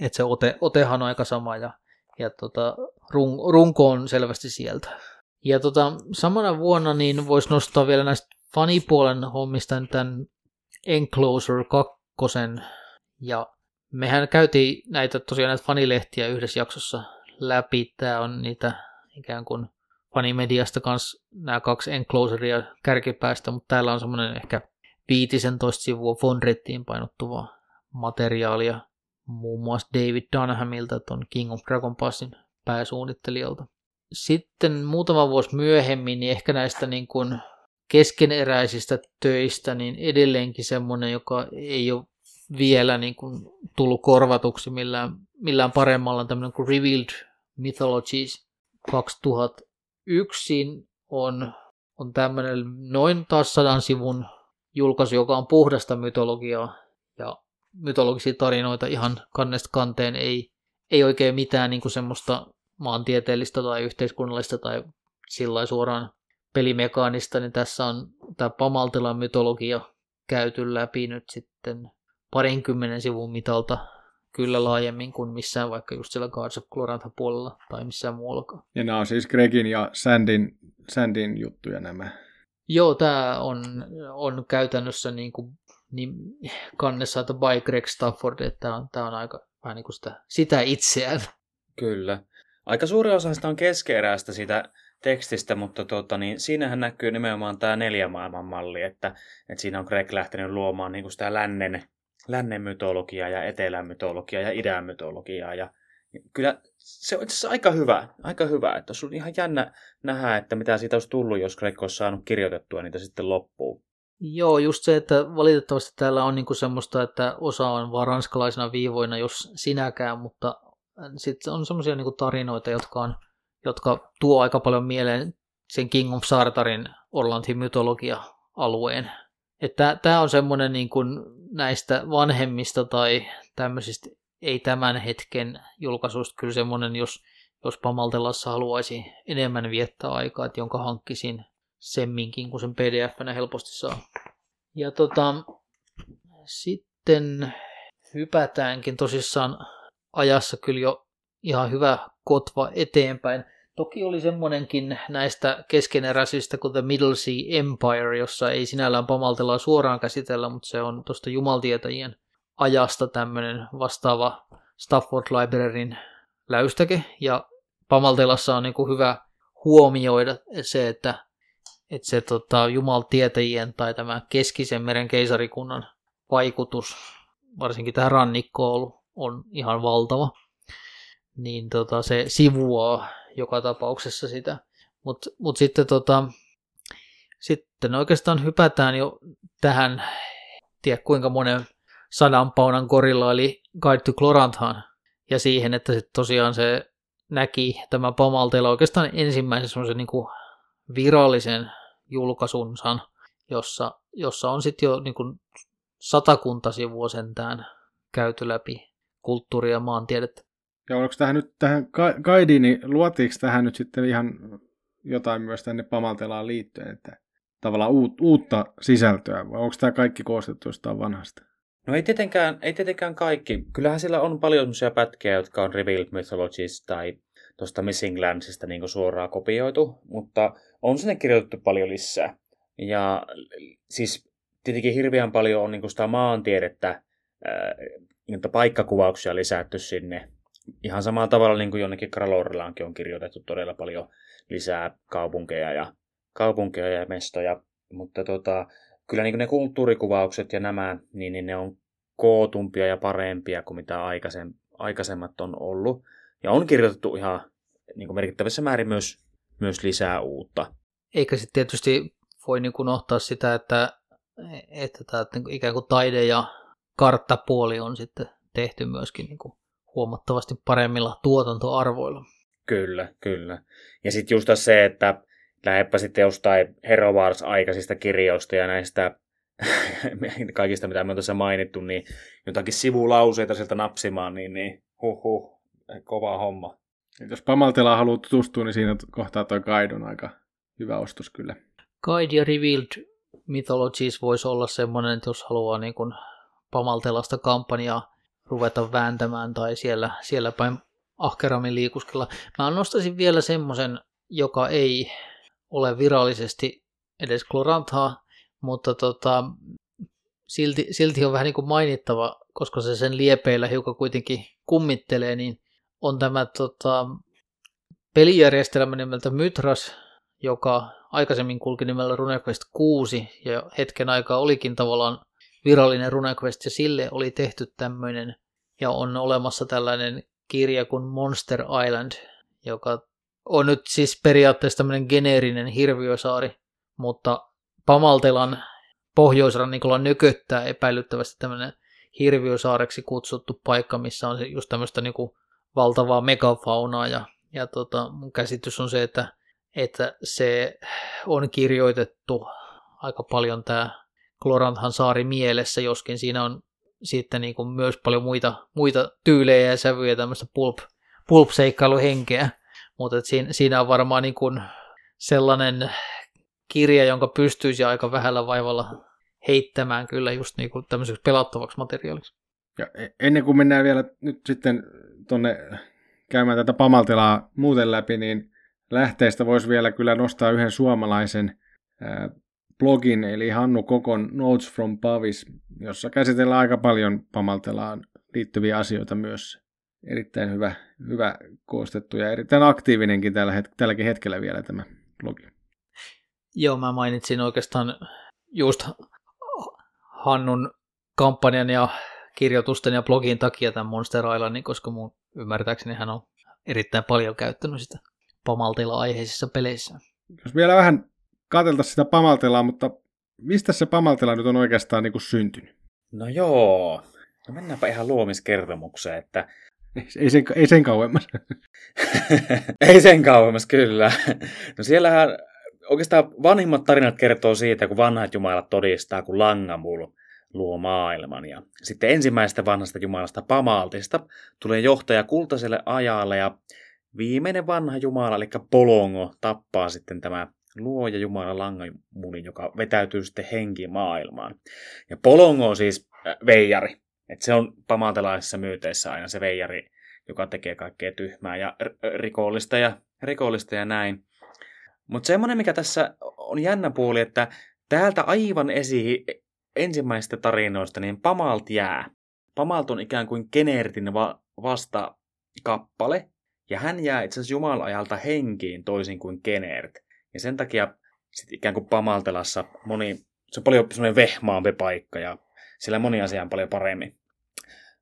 Et se ote, otehan on aika sama ja, ja tota, run, runko on selvästi sieltä. Ja tota, samana vuonna niin voisi nostaa vielä näistä fanipuolen hommista tämän Enclosure 2. Ja mehän käytiin näitä tosiaan näitä fanilehtiä yhdessä jaksossa läpi. Tämä on niitä ikään kuin fanimediasta kanssa nämä kaksi enclosurea kärkipäästä, mutta täällä on semmoinen ehkä 15 sivua Fonrettiin painottuvaa materiaalia muun muassa David Dunhamilta, tuon King of Dragon Passin pääsuunnittelijalta. Sitten muutama vuosi myöhemmin, niin ehkä näistä niin kuin keskeneräisistä töistä, niin edelleenkin semmoinen, joka ei ole vielä niin kuin tullut korvatuksi millään, millään paremmalla, tämmöinen kuin Revealed Mythologies 2001 on, on tämmöinen noin taas sadan sivun julkaisu, joka on puhdasta mytologiaa. Ja mytologisia tarinoita ihan kannesta kanteen, ei, ei oikein mitään niin kuin semmoista maantieteellistä tai yhteiskunnallista tai sillä suoraan pelimekaanista, niin tässä on tämä Pamaltelan mytologia käyty läpi nyt sitten parinkymmenen sivun mitalta kyllä laajemmin kuin missään vaikka just siellä Guards of Glorantha puolella tai missään muuallakaan. Ja nämä on siis Gregin ja Sandin, Sandin juttuja nämä. Joo, tämä on, on käytännössä niin kuin, niin kannessa, että by Greg Stafford, että tämä on, tämä on aika vähän niin kuin sitä, sitä itseään. Kyllä. aika suuri osa sitä on keskeeräistä siitä tekstistä, mutta tuota, niin siinähän näkyy nimenomaan tämä neljä maailman malli, että, että siinä on Greg lähtenyt luomaan niin kuin sitä lännen, lännen mytologiaa ja etelän mytologiaa ja idän mytologiaa. Ja kyllä se on itse asiassa aika hyvä, aika hyvä, että olisi ihan jännä nähdä, että mitä siitä olisi tullut, jos Greg olisi saanut kirjoitettua niitä sitten loppuun. Joo, just se, että valitettavasti täällä on niinku semmoista, että osa on vaan ranskalaisena viivoina, jos sinäkään, mutta sitten on semmoisia niinku tarinoita, jotka, on, jotka tuo aika paljon mieleen sen King of Sartarin Orlantin mytologia-alueen. Tämä on semmoinen niin kuin näistä vanhemmista tai tämmöisistä ei tämän hetken julkaisuista kyllä semmoinen, jos, jos Pamaltelassa haluaisi enemmän viettää aikaa, että jonka hankkisin semminkin, kun sen pdf helposti saa. Ja tota, sitten hypätäänkin tosissaan ajassa kyllä jo ihan hyvä kotva eteenpäin. Toki oli semmoinenkin näistä keskeneräisistä kuin The Middle Sea Empire, jossa ei sinällään pamaltelua suoraan käsitellä, mutta se on tuosta jumaltietäjien ajasta tämmöinen vastaava Stafford Libraryn läystäke. Ja pamaltelassa on niin kuin hyvä huomioida se, että, että se tota, jumaltietäjien tai tämä keskisen meren keisarikunnan vaikutus, varsinkin tähän rannikkoon, on ihan valtava. Niin tota, se sivuaa joka tapauksessa sitä. Mutta mut sitten, tota, sitten oikeastaan hypätään jo tähän, tiedä kuinka monen sadan paunan korilla, eli Guide to Cloranthan, ja siihen, että sitten tosiaan se näki tämä Pamalteella oikeastaan ensimmäisen semmoisen niin virallisen julkaisunsa, jossa, jossa on sitten jo niin kuin satakunta sivua sentään käyty läpi kulttuuria ja maantiedettä. Ja onko tähän nyt tähän guidiin, niin luotiinko tähän nyt sitten ihan jotain myös tänne Pamaltelaan liittyen, että tavallaan uut, uutta sisältöä, vai onko tämä kaikki koostettu jostain vanhasta? No ei tietenkään, ei tietenkään kaikki. Kyllähän siellä on paljon sellaisia pätkiä, jotka on Revealed Mythologies tai tuosta Missing Landsista niin suoraan kopioitu, mutta on sinne kirjoitettu paljon lisää. Ja siis tietenkin hirveän paljon on niin sitä maantiedettä, paikkakuvauksia lisätty sinne ihan samalla tavalla niin kuin jonnekin Kralorillaankin on kirjoitettu todella paljon lisää kaupunkeja ja, kaupunkeja ja mestoja, mutta tota, kyllä niin ne kulttuurikuvaukset ja nämä, niin, niin ne on kootumpia ja parempia kuin mitä aikaisem, aikaisemmat on ollut. Ja on kirjoitettu ihan niin kuin merkittävässä määrin myös, myös lisää uutta. Eikä sitten tietysti voi niin kuin unohtaa sitä, että, että tämä ikään kuin taide ja karttapuoli on sitten tehty myöskin niin kuin huomattavasti paremmilla tuotantoarvoilla. Kyllä, kyllä. Ja sitten just se, että lähdepä sitten jostain Hero Wars aikaisista kirjoista ja näistä kaikista, mitä me on tässä mainittu, niin jotakin sivulauseita sieltä napsimaan, niin, niin huh, huh kova homma. Et jos Pamaltela haluaa tutustua, niin siinä kohtaa tuo Guide on aika hyvä ostos kyllä. Guide ja Revealed Mythologies voisi olla semmoinen, että jos haluaa niin kuin Pamaltelasta kampanjaa ruveta vääntämään tai siellä, siellä päin ahkerammin liikuskella. Mä nostaisin vielä semmoisen, joka ei ole virallisesti edes Gloranthaa, mutta tota, silti, silti on vähän niin kuin mainittava, koska se sen liepeillä hiukan kuitenkin kummittelee, niin on tämä tota, pelijärjestelmä nimeltä Mythras, joka aikaisemmin kulki nimellä RuneQuest 6 ja hetken aikaa olikin tavallaan virallinen RuneQuest ja sille oli tehty tämmöinen ja on olemassa tällainen kirja kuin Monster Island, joka on nyt siis periaatteessa tämmöinen geneerinen hirviösaari, mutta Pamaltelan pohjoisrannikolla nököttää epäilyttävästi tämmöinen hirviösaareksi kutsuttu paikka, missä on just tämmöistä niinku valtavaa megafaunaa ja, ja tota, mun käsitys on se, että, että se on kirjoitettu aika paljon tämä Gloranthan saari mielessä, joskin siinä on sitten niin kuin myös paljon muita, muita tyylejä ja sävyjä, tämmöistä pulp, pulp-seikkailuhenkeä, mutta siinä, siinä on varmaan niin kuin sellainen kirja, jonka pystyisi aika vähällä vaivalla heittämään kyllä just niin kuin tämmöiseksi pelattavaksi materiaaliksi. Ja e, ennen kuin mennään vielä nyt sitten tuonne käymään tätä pamaltelaa muuten läpi, niin lähteestä voisi vielä kyllä nostaa yhden suomalaisen blogin, eli Hannu Kokon Notes from Pavis, jossa käsitellään aika paljon Pamaltelaan liittyviä asioita myös. erittäin hyvä, hyvä koostettu ja erittäin aktiivinenkin tällä het- tälläkin hetkellä vielä tämä blogi. Joo, mä mainitsin oikeastaan just Hannun kampanjan ja kirjoitusten ja blogin takia tämän Monster Islandin, koska mun ymmärtääkseni hän on erittäin paljon käyttänyt sitä pamaltela-aiheisissa peleissä. Jos vielä vähän katselta sitä pamaltelaa, mutta mistä se pamaltela nyt on oikeastaan niin kuin syntynyt? No joo, no mennäänpä ihan luomiskertomukseen, että... Ei sen, ei sen kauemmas. ei sen kauemmas, kyllä. No siellähän oikeastaan vanhimmat tarinat kertoo siitä, kun vanhat jumalat todistaa, kun Langamul luo maailman. Ja sitten ensimmäisestä vanhasta jumalasta Pamaltista tulee johtaja kultaiselle ajalle ja viimeinen vanha jumala, eli Polongo, tappaa sitten tämä luoja Jumala Langamulin, joka vetäytyy sitten henki maailmaan. Ja Polongo on siis äh, veijari. Et se on pamaltelaisissa myyteissä aina se veijari, joka tekee kaikkea tyhmää ja rikollista ja, rikollista ja näin. Mutta semmoinen, mikä tässä on jännä puoli, että täältä aivan esi ensimmäisistä tarinoista, niin Pamalt jää. Pamalt on ikään kuin Kenertin va- vastakappale, ja hän jää itse asiassa Jumalajalta henkiin toisin kuin Kenert. Ja sen takia sit ikään kuin Pamaltelassa moni, se on paljon semmoinen vehmaampi paikka, ja siellä moni asia on paljon paremmin.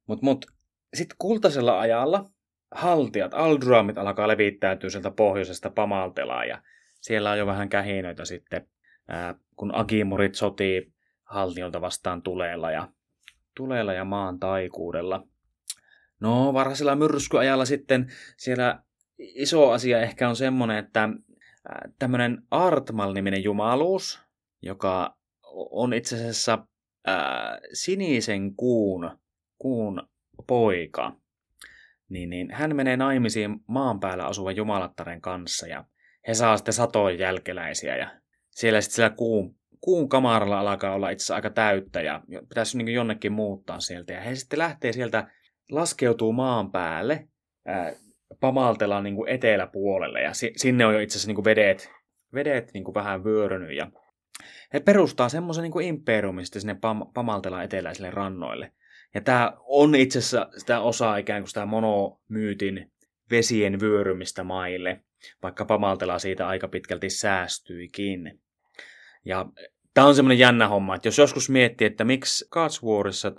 Mutta mut, sitten kultaisella ajalla haltijat, Aldruamit alkaa levittäytyä sieltä pohjoisesta Pamaltelaan, ja siellä on jo vähän kähinöitä sitten, ää, kun Agimurit sotii haltiolta vastaan tuleella ja, tuleella ja maan taikuudella. No, varhaisella myrskyajalla sitten siellä iso asia ehkä on semmoinen, että tämmöinen Artmal-niminen jumaluus, joka on itse asiassa ää, sinisen kuun, kuun poika, niin, niin hän menee naimisiin maan päällä asuvan jumalattaren kanssa ja he saa sitten satoja jälkeläisiä ja siellä sitten siellä kuun, kuun kamaralla alkaa olla itse aika täyttä ja pitäisi niin jonnekin muuttaa sieltä. Ja he sitten lähtee sieltä, laskeutuu maan päälle, ää, pamaltella niin kuin eteläpuolelle ja si, sinne on jo itse asiassa niin vedet, vedet niin kuin vähän vyörynyt ja he perustaa semmoisen niin imperiumin sinne pam, pamaltella eteläisille rannoille. Ja tämä on itse asiassa sitä osaa ikään kuin sitä monomyytin vesien vyörymistä maille vaikka Pamaltela siitä aika pitkälti säästyikin. Ja tämä on semmoinen jännä homma, että jos joskus miettii, että miksi God's Warissa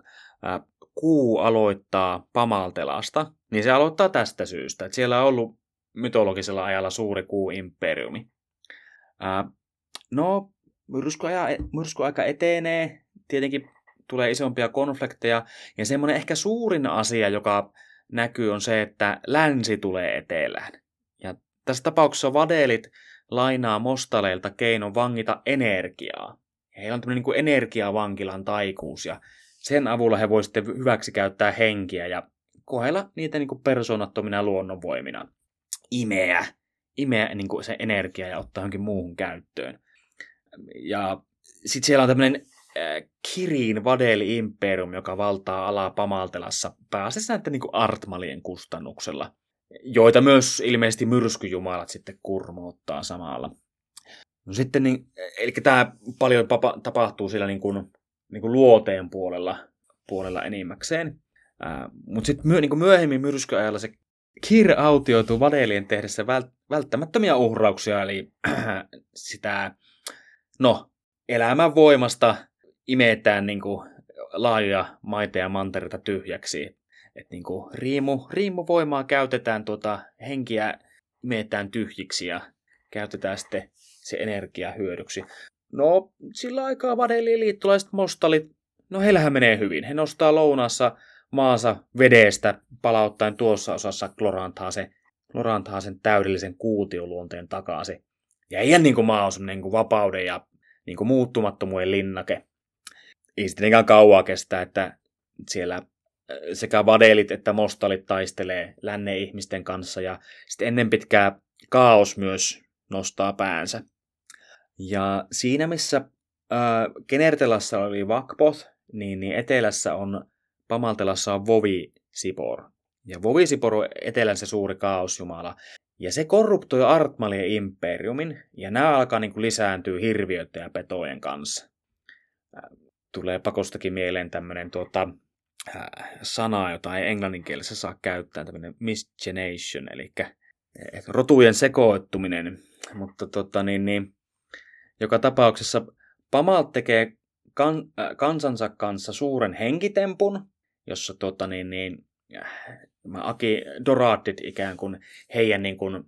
kuu aloittaa Pamaltelasta, niin se aloittaa tästä syystä, että siellä on ollut mytologisella ajalla suuri kuu-imperiumi. Äh, no, myrskyaika, myrskyaika etenee, tietenkin tulee isompia konflikteja, ja semmoinen ehkä suurin asia, joka näkyy, on se, että länsi tulee etelään. Tässä tapauksessa vadelit lainaa mostaleilta keinon vangita energiaa. Heillä on tämmöinen niin kuin energiavankilan taikuus ja sen avulla he voivat sitten hyväksi käyttää henkiä ja kohdella niitä niin kuin persoonattomina luonnonvoimina. Imeä, imeä niin kuin se energia ja ottaa johonkin muuhun käyttöön. Ja sitten siellä on tämmöinen äh, Kirin Vadeli Imperium, joka valtaa alaa Pamaltelassa pääasiassa näiden niin kuin Artmalien kustannuksella joita myös ilmeisesti myrskyjumalat sitten kurmouttaa samalla. No sitten, niin, eli tämä paljon tapahtuu siellä niin kuin, niin kuin luoteen puolella, puolella enimmäkseen. Mutta sitten myö, niin myöhemmin myrskyajalla se Kir autioituu vadelien tehdessä vält, välttämättömiä uhrauksia, eli sitä, no, elämän voimasta imetään niin kuin laajoja maita ja mantereita tyhjäksi että niin kuin riimu, riimuvoimaa käytetään tuota henkiä meetään tyhjiksi ja käytetään sitten se energia hyödyksi. No, sillä aikaa vadeliin liittolaiset mostalit, no heillähän menee hyvin. He nostaa lounassa maansa vedestä palauttaen tuossa osassa klorantaa, se, klorantaa sen täydellisen kuutioluonteen takaisin. Ja ei niin kuin maa on niin kuin vapauden ja niin kuin muuttumattomuuden linnake. Ei sitten kauaa kestää, että siellä sekä vadelit että mostalit taistelee lännen ihmisten kanssa ja sitten ennen pitkää kaos myös nostaa päänsä. Ja siinä missä äh, Genertelassa oli Vakpoth, niin, niin etelässä on Pamaltelassa on Vovi Sipor. Ja Vovi Sipor on etelän se suuri kaosjumala. Ja se korruptoi Artmalien imperiumin, ja nämä alkaa niin kuin lisääntyä hirviöiden ja petojen kanssa. Tulee pakostakin mieleen tämmöinen tuota, äh, sanaa, jota ei englanninkielessä saa käyttää, tämmöinen misgenation, eli rotujen sekoittuminen. Mutta tota, niin, niin, joka tapauksessa Pamalt tekee kan, äh, kansansa kanssa suuren henkitempun, jossa tota, niin, niin, äh, Aki Doratit ikään kuin heidän niin kuin,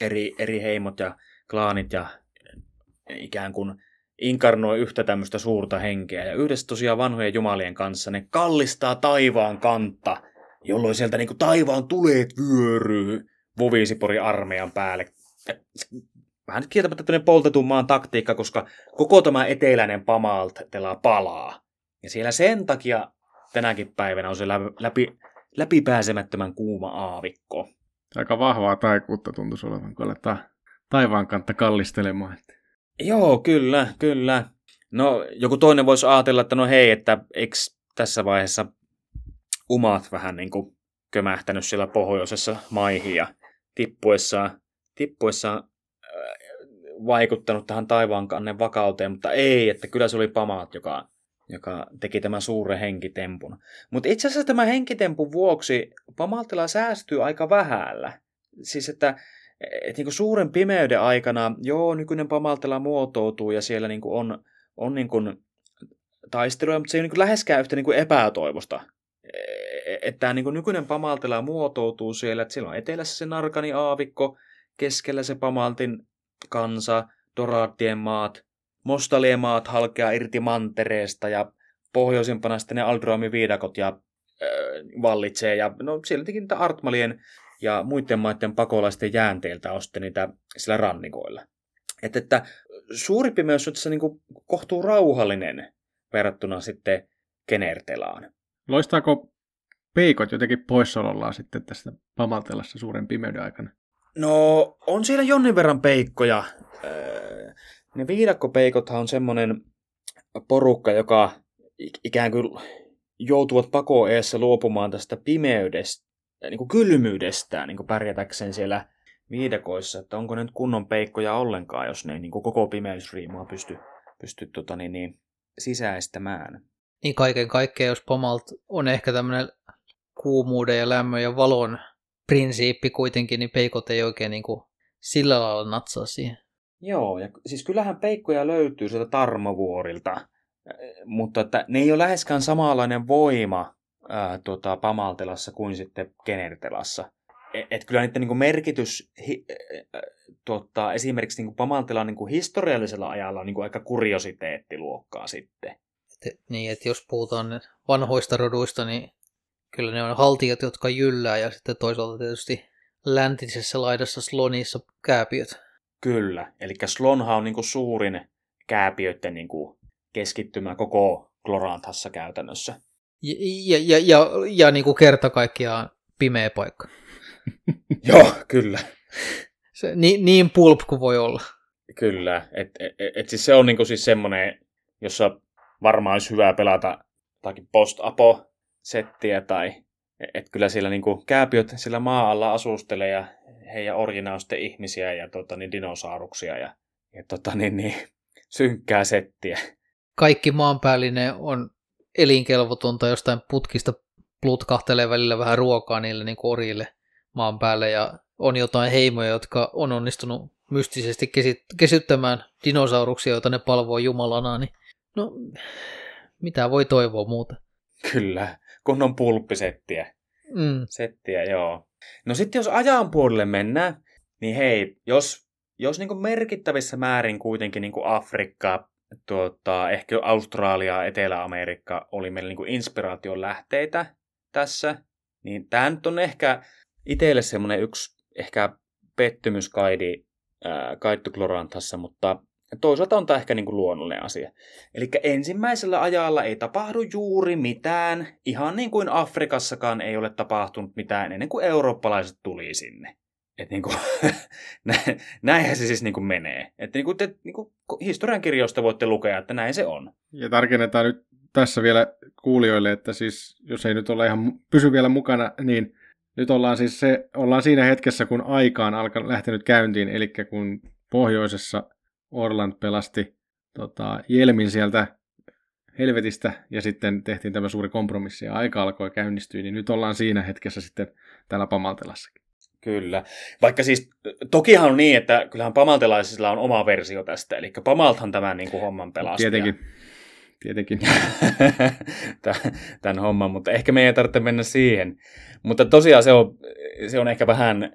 eri, eri heimot ja klaanit ja ikään kuin inkarnoi yhtä tämmöistä suurta henkeä. Ja yhdessä tosiaan vanhojen jumalien kanssa ne kallistaa taivaan kanta, jolloin sieltä niin kuin taivaan tuleet vyöryy Vovisipori armeijan päälle. Vähän nyt kieltämättä tämmöinen poltetun maan taktiikka, koska koko tämä eteläinen Pamaltela palaa. Ja siellä sen takia tänäkin päivänä on se läpi, läpipääsemättömän kuuma aavikko. Aika vahvaa taikuutta tuntuisi olevan, kun aletaan taivaan kantta kallistelemaan. Joo, kyllä, kyllä. No, joku toinen voisi ajatella, että no hei, että eikö tässä vaiheessa umat vähän niin kuin kömähtänyt siellä pohjoisessa maihin ja tippuessaan, tippuessaan vaikuttanut tähän taivaankannen vakauteen, mutta ei, että kyllä se oli Pamaat, joka, joka teki tämän suuren henkitempun. Mutta itse asiassa tämän henkitempun vuoksi Pamaltila säästyy aika vähällä. Siis että et niin kuin suuren pimeyden aikana, joo, nykyinen Pamaltela muotoutuu ja siellä niin on, on niin kuin taisteluja, mutta se ei ole niin läheskään yhtä niin epätoivosta. Että tämä niin kuin nykyinen Pamaltela muotoutuu siellä, että siellä on etelässä se Narkani aavikko, keskellä se Pamaltin kansa, Doraattien maat, Mostalien maat halkeaa irti mantereesta ja pohjoisimpana sitten ne Aldroamin viidakot ja äh, vallitsee. Ja no siellä niitä Artmalien ja muiden maiden pakolaisten jäänteiltä on sitten niitä sillä rannikoilla. Että, että suuri pimeys on tässä niin kuin kohtuu rauhallinen verrattuna sitten Kenertelaan. Loistaako peikot jotenkin poissaolollaan sitten tästä Pamaltelassa suuren pimeyden aikana? No, on siellä jonnin verran peikkoja. Öö, ne viidakkopeikothan on semmoinen porukka, joka ikään kuin joutuvat pakoeessa luopumaan tästä pimeydestä, niin kuin kylmyydestään niin kuin pärjätäkseen siellä viidakoissa, että onko ne nyt kunnon peikkoja ollenkaan, jos ne niin kuin koko pimeysriimaa pysty, pysty tota, niin, niin, sisäistämään. Niin kaiken kaikkiaan, jos Pomalt on ehkä tämmöinen kuumuuden ja lämmön ja valon prinsiippi kuitenkin, niin peikot ei oikein niin kuin sillä lailla natsaa siihen. Joo, ja siis kyllähän peikkoja löytyy sieltä tarmovuorilta, mutta että ne ei ole läheskään samanlainen voima ää, tota, Pamaltelassa kuin sitten Genertelassa. Et, et kyllä niiden niin merkitys hi, ä, tota, esimerkiksi niin Pamaltelan niin historiallisella ajalla on niin aika kuriositeettiluokkaa sitten. Et, niin, että jos puhutaan vanhoista roduista, niin kyllä ne on haltijat, jotka jyllää, ja sitten toisaalta tietysti läntisessä laidassa Slonissa kääpiöt. Kyllä, eli Slonha on niin kuin suurin kääpiöiden niin kuin keskittymä koko Gloranthassa käytännössä. Ja, ja, ja, ja, ja niin kuin kerta kaikkiaan pimeä paikka. Joo, kyllä. Se, niin, niin pulp kuin voi olla. Kyllä, että et, et, siis se on niinku siis semmoinen, jossa varmaan olisi hyvä pelata jotakin post-apo-settiä tai että kyllä siellä niinku kääpiöt sillä maa alla asustelee ja heidän orjina on sitten ihmisiä ja tota, niin dinosauruksia ja, ja tota, niin, niin, synkkää settiä. Kaikki maanpäällinen on elinkelvotonta jostain putkista plutkahtelee välillä vähän ruokaa niille niin orjille maan päälle ja on jotain heimoja, jotka on onnistunut mystisesti kesyttämään dinosauruksia, joita ne palvoo jumalana, niin no mitä voi toivoa muuta. Kyllä, kunnon pulppisettiä. Mm. Settiä, joo. No sitten jos ajan puolelle mennään, niin hei, jos, jos niin merkittävissä määrin kuitenkin niin Afrikka, tuota, ehkä Australia, Etelä-Amerikka oli meillä niin inspiraation lähteitä tässä, niin tämä nyt on ehkä itselle semmoinen yksi ehkä pettymyskaidi Kaittu Kloranthassa, mutta toisaalta on tämä ehkä niin kuin luonnollinen asia. Eli ensimmäisellä ajalla ei tapahdu juuri mitään, ihan niin kuin Afrikassakaan ei ole tapahtunut mitään ennen kuin eurooppalaiset tuli sinne. Et niin kuin, näinhän se siis niin kuin menee. Että niin kuin te niin kuin historiankirjoista voitte lukea, että näin se on. Ja tarkennetaan nyt tässä vielä kuulijoille, että siis jos ei nyt ole ihan pysy vielä mukana, niin nyt ollaan siis se, ollaan siinä hetkessä, kun aika on alkanut, lähtenyt käyntiin, eli kun pohjoisessa Orland pelasti tota, Jelmin sieltä helvetistä ja sitten tehtiin tämä suuri kompromissi ja aika alkoi käynnistyä, niin nyt ollaan siinä hetkessä sitten täällä Pamaltelassakin. Kyllä. Vaikka siis, tokihan on niin, että kyllähän pamaltelaisilla on oma versio tästä, eli Pamalthan tämän niin kuin homman pelasti. Tietenkin. Tietenkin. tämän homman, mutta ehkä meidän ei tarvitse mennä siihen. Mutta tosiaan se on, se on ehkä vähän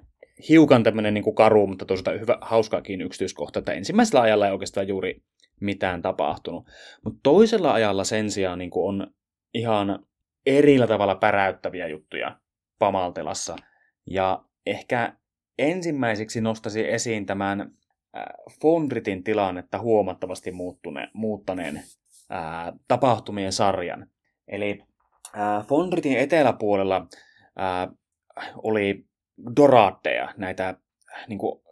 hiukan tämmöinen niin kuin karu, mutta toisaalta hyvä, hauskaakin yksityiskohta, että ensimmäisellä ajalla ei oikeastaan juuri mitään tapahtunut. Mutta toisella ajalla sen sijaan niin kuin on ihan erillä tavalla päräyttäviä juttuja Pamaltelassa. Ja ehkä ensimmäiseksi nostaisin esiin tämän Fondritin tilannetta huomattavasti muuttune, muuttaneen ää, tapahtumien sarjan. Eli ää, Fondritin eteläpuolella ää, oli doraatteja, näitä niin kuin,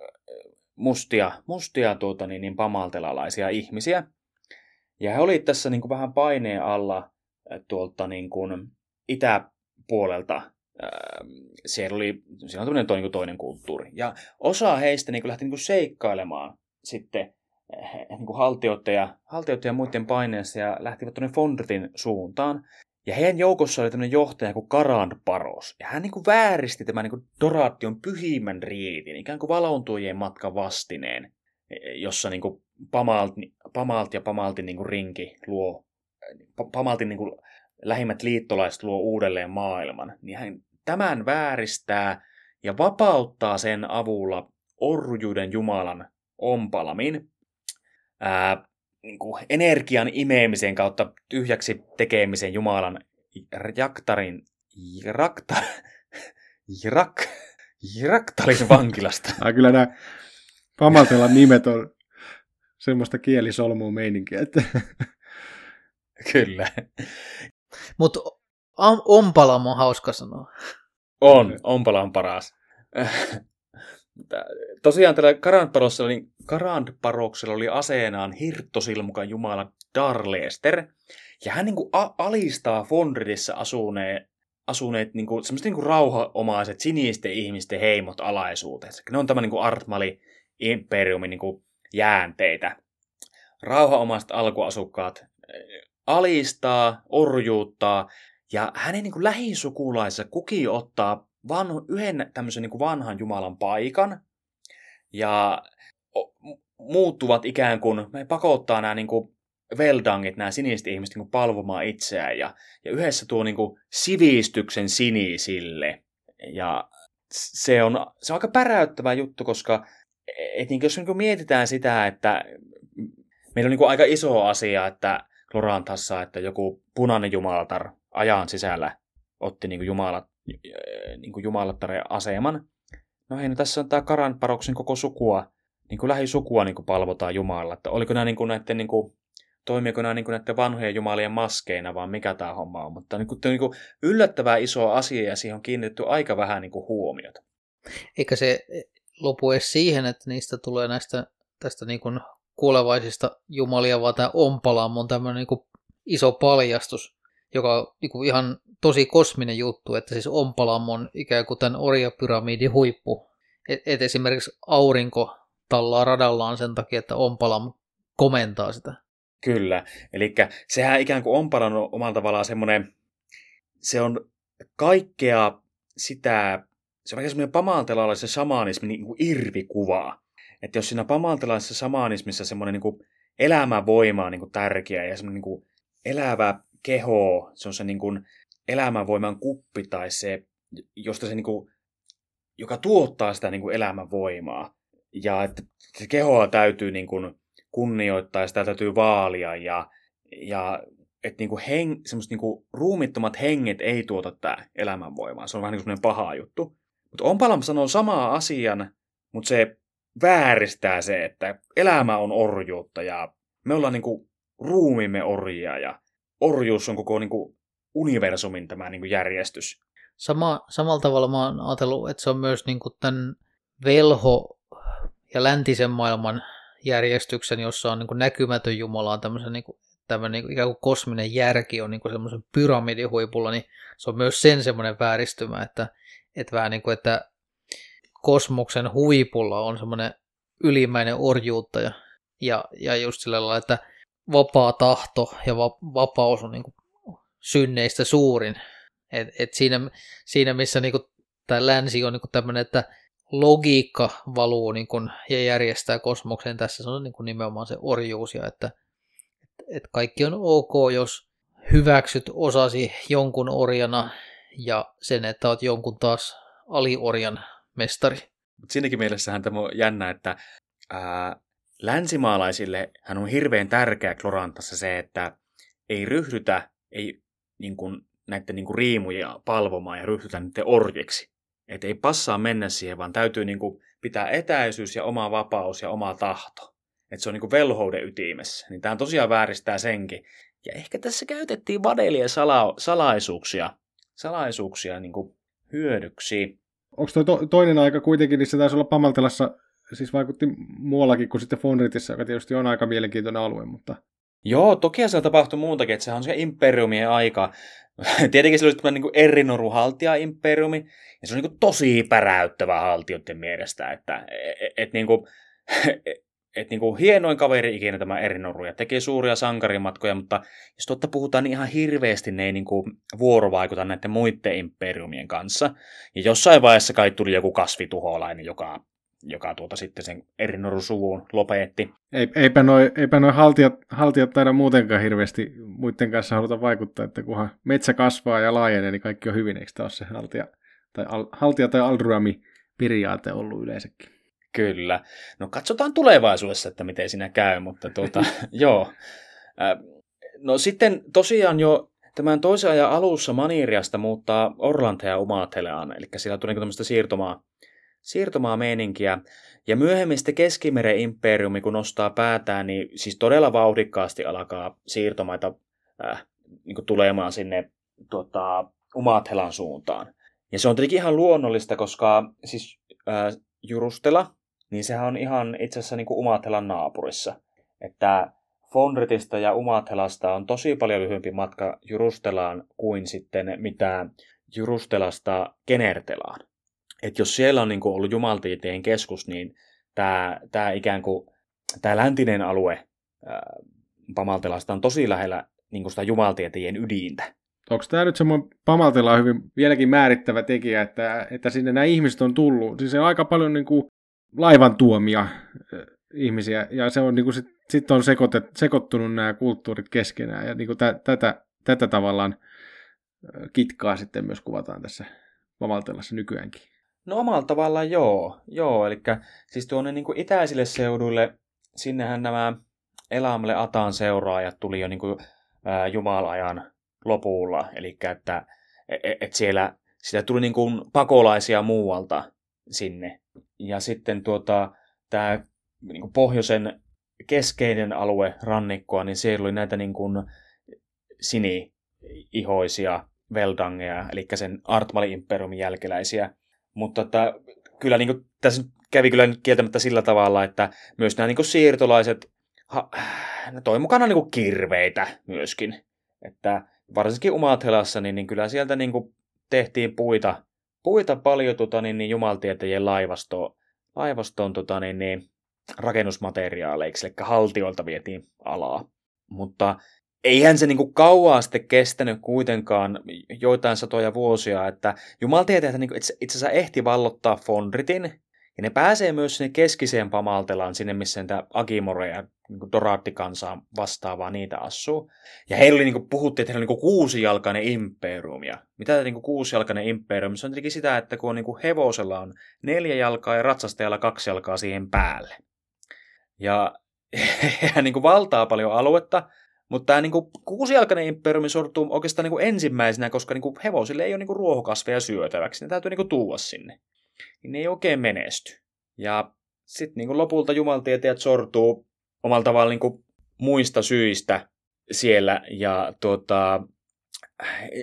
mustia, mustia tuota, niin, niin pamaltelalaisia ihmisiä. Ja he olivat tässä niin kuin, vähän paineen alla tuolta niin kuin, itäpuolelta siellä oli siellä on toinen, toinen, toinen kulttuuri. Ja osa heistä niin kuin, lähti niin kuin, seikkailemaan sitten niin kuin haltioiden, ja, ja muiden paineessa ja lähtivät tuonne Fondritin suuntaan. Ja heidän joukossa oli tämmöinen johtaja kuin Karand Paros. Ja hän niin kuin vääristi tämän niin kuin Doration pyhimmän riitin, ikään kuin valontujien matkan vastineen, jossa niin kuin Pamalt, Pamalt ja Pamaltin niin kuin rinki luo, Pamaltin niin kuin lähimmät liittolaiset luo uudelleen maailman. Niin hän tämän vääristää ja vapauttaa sen avulla orjuuden Jumalan Ompalamin ää, niin kuin energian imeemisen kautta tyhjäksi tekemisen Jumalan Jaktarin Rakta, Rak, Raktalin vankilasta. Ai kyllä nämä Pamatella nimet on semmoista kielisolmua meininkiä. Että... Kyllä. Mutta Ompala on hauska sanoa. On, Ompala on paras. Tosiaan tällä Karantparoksella, niin Karantparoksella oli aseenaan hirttosilmukan jumala Darlester. Ja hän niin kuin alistaa Fondridissa asuneet, asuneet niin kuin, semmoiset niin kuin rauhaomaiset sinisten ihmisten heimot alaisuutensa. Ne on tämä niin kuin Artmali imperiumin niin kuin jäänteitä. Rauhaomaiset alkuasukkaat eh, alistaa, orjuuttaa, ja hänen niin kuin lähisukulaissa kuki ottaa vanhu, yhden tämmöisen niin kuin vanhan Jumalan paikan, ja muuttuvat ikään kuin, me pakottaa nämä niin kuin veldangit, nämä siniset ihmiset niin kuin palvomaan itseään, ja, ja yhdessä tuo niin kuin sivistyksen sinisille. Ja se on, se on aika päräyttävä juttu, koska et niin, jos niin kuin mietitään sitä, että meillä on niin kuin aika iso asia, että Lorantassa, että joku punainen jumalatar ajan sisällä otti niin kuin jumalat, niin kuin jumalattaren aseman. No hei, no tässä on tämä Karan paroksen koko sukua, niin kuin lähisukua niin kuin palvotaan Jumalalla. Että oliko nämä niin kuin näiden, niin kuin, toimiiko nämä niin kuin näiden vanhojen jumalien maskeina, vaan mikä tämä homma on. Mutta niin kuin, niin kuin yllättävää iso asia ja siihen on kiinnitetty aika vähän niin kuin huomiota. Eikä se lopu edes siihen, että niistä tulee näistä tästä niin kuin kuolevaisista jumalia, vaan tämä Ompalam on tämmöinen niin kuin iso paljastus, joka on niin kuin ihan tosi kosminen juttu, että siis Ompalam on ikään kuin tämän Orja-pyramidin huippu. Et, et esimerkiksi aurinko tallaa radallaan sen takia, että Ompalam komentaa sitä. Kyllä, eli sehän ikään kuin Ompalam on omalla tavallaan semmoinen, se on kaikkea sitä, se on vähän semmoinen pamantelalaisen shamanismin niin kuin irvikuvaa. Että jos siinä pamaltelaisessa shamanismissa semmoinen niin elämänvoima on niin kuin tärkeä ja semmoinen niin kuin elävä keho, se on se niin kuin elämänvoiman kuppi tai se, josta se niin kuin, joka tuottaa sitä niin kuin elämänvoimaa. Ja että kehoa täytyy niin kuin kunnioittaa ja sitä täytyy vaalia ja, ja että niin kuin heng, semmoiset niin kuin ruumittomat henget ei tuota tämä elämänvoimaa. Se on vähän niin kuin paha juttu. Mutta Ompalam sanoo samaa asian, mutta se vääristää se, että elämä on orjuutta ja me ollaan niin kuin ruumimme orjia ja orjuus on koko niin kuin universumin tämä niin kuin järjestys. Sama, samalla tavalla mä oon ajatellut, että se on myös niin kuin tämän velho ja läntisen maailman järjestyksen, jossa on niin kuin näkymätön Jumala, on tämmöisen niin kuin, tämmöinen niin kuin ikään kuin kosminen järki on niin kuin semmoisen pyramidin huipulla, niin se on myös sen semmoinen vääristymä, että, että vähän niin kuin, että kosmoksen huipulla on semmoinen ylimmäinen orjuutta ja, ja, just sillä lailla, että vapaa tahto ja va- vapaus on niin kuin synneistä suurin. Et, et siinä, siinä, missä niin kuin tämä länsi on niin tämmöinen, että logiikka valuu niin kuin, ja järjestää kosmoksen tässä, se on niin kuin nimenomaan se orjuus ja että et kaikki on ok, jos hyväksyt osasi jonkun orjana ja sen, että olet jonkun taas aliorjan mestari. Mutta siinäkin mielessähän tämä on jännä, että ää, länsimaalaisille hän on hirveän tärkeä Klorantassa se, että ei ryhdytä ei, niin kuin, näiden niin kuin, riimuja palvomaan ja ryhdytä niiden orjiksi. Että ei passaa mennä siihen, vaan täytyy niin kuin, pitää etäisyys ja oma vapaus ja oma tahto. Että se on niin kuin velhouden ytimessä. Niin tämä tosiaan vääristää senkin. Ja ehkä tässä käytettiin vadelien sala- salaisuuksia, salaisuuksia niin kuin hyödyksi. Onko toi to- toinen aika kuitenkin, niin se taisi olla Pamaltelassa, siis vaikutti muuallakin kuin sitten Fonritissa, joka tietysti on aika mielenkiintoinen alue, mutta... Joo, toki se tapahtui muutakin, että sehän on se imperiumien aika. Tietenkin se oli tämmöinen niin Erinoru haltija-imperiumi, ja se on niin tosi päräyttävä haltijoiden mielestä, että et, et, et, niin kuin, et niin kuin hienoin kaveri ikinä tämä Erinoru ja tekee suuria sankarimatkoja, mutta jos totta puhutaan, niin ihan hirveästi ne ei niin kuin vuorovaikuta näiden muiden imperiumien kanssa. Ja jossain vaiheessa kai tuli joku kasvituholainen, joka, joka tuota sitten sen Erinoru-suvun lopetti. Ei, eipä noin eipä noi haltijat, haltijat taida muutenkaan hirveästi muiden kanssa haluta vaikuttaa, että kunhan metsä kasvaa ja laajenee, niin kaikki on hyvin, eikö tämä ole se haltija tai, al, haltija tai alruami periaate ollut yleensäkin? Kyllä. No katsotaan tulevaisuudessa, että miten siinä käy, mutta tuota, joo. No sitten tosiaan jo tämän toisen ajan alussa Maniiriasta muuttaa Orlantea Umatheleaan, eli siellä tuli tämmöistä siirtomaa, siirtomaa meininkiä. Ja myöhemmin sitten Keskimeren imperiumi, kun nostaa päätään, niin siis todella vauhdikkaasti alkaa siirtomaita äh, niin tulemaan sinne tota, Umathelan suuntaan. Ja se on tietenkin ihan luonnollista, koska siis äh, Jurustela, niin sehän on ihan itse asiassa niin Umathelan naapurissa. Että Fonritista ja Umathelasta on tosi paljon lyhyempi matka Jurustelaan kuin sitten mitä Jurustelasta Kenertelaan. Et jos siellä on niin kuin ollut jumaltieteen keskus, niin tämä, tämä ikään kuin tämä läntinen alue ää, Pamaltelasta on tosi lähellä niin kuin sitä jumaltieteen ydintä. Onko tämä nyt semmoinen Pamaltela on hyvin vieläkin määrittävä tekijä, että, että sinne nämä ihmiset on tullut. Siis on aika paljon niin kuin laivan tuomia ihmisiä, ja se on niin sitten sit on sekoitet, sekoittunut nämä kulttuurit keskenään, ja niin kuin tä, tätä, tätä tavallaan kitkaa sitten myös kuvataan tässä Pamaltelassa nykyäänkin. No omalla tavallaan joo, joo eli siis tuonne niin kuin itäisille seuduille, sinnehän nämä Elamle Atan seuraajat tuli jo niin kuin, ää, Jumalajan lopulla, eli että et, e, et siellä, siellä tuli niin kuin pakolaisia muualta sinne. Ja sitten tuota, tämä niin kuin pohjoisen keskeinen alue rannikkoa, niin siellä oli näitä niin kuin sini-ihoisia veldangeja, eli sen Artmali-imperiumin jälkeläisiä. Mutta että, kyllä niin kuin, tässä kävi kyllä kieltämättä sillä tavalla, että myös nämä niin kuin siirtolaiset ha, ne toi mukana niin kuin kirveitä myöskin. Että varsinkin Umathelassa, niin, niin kyllä sieltä niin kuin tehtiin puita, puita paljon tota, niin, niin jumaltieteen laivastoon, laivastoon tota, niin, niin, rakennusmateriaaleiksi, eli haltiolta vietiin alaa. Mutta eihän se niin kuin kauaa sitten kestänyt kuitenkaan joitain satoja vuosia, että jumaltieteet niin itse, itse asiassa ehti vallottaa Fondritin, ja ne pääsee myös sinne keskiseen Pamaltelaan, sinne missä niitä Agimore ja niin Doraattikansaa vastaavaa niitä asuu. Ja heillä oli, niin kuin puhuttiin, että heillä oli niin kuusijalkainen imperium. Ja mitä niin kuusijalkainen imperium? Se on tietenkin sitä, että kun on niin kuin hevosella on neljä jalkaa ja ratsastajalla kaksi jalkaa siihen päälle. Ja he niin kuin valtaa paljon aluetta, mutta tämä niin kuin, kuusijalkainen imperiumi sortuu oikeastaan niin kuin ensimmäisenä, koska niin kuin, hevosille ei ole niin kuin, ruohokasveja syötäväksi. Ne täytyy niin kuin, tuua sinne. Niin ne ei oikein menesty. Ja sitten niin lopulta jumaltieteet sortuu omalla tavalla niin kuin, muista syistä siellä. Ja tuota,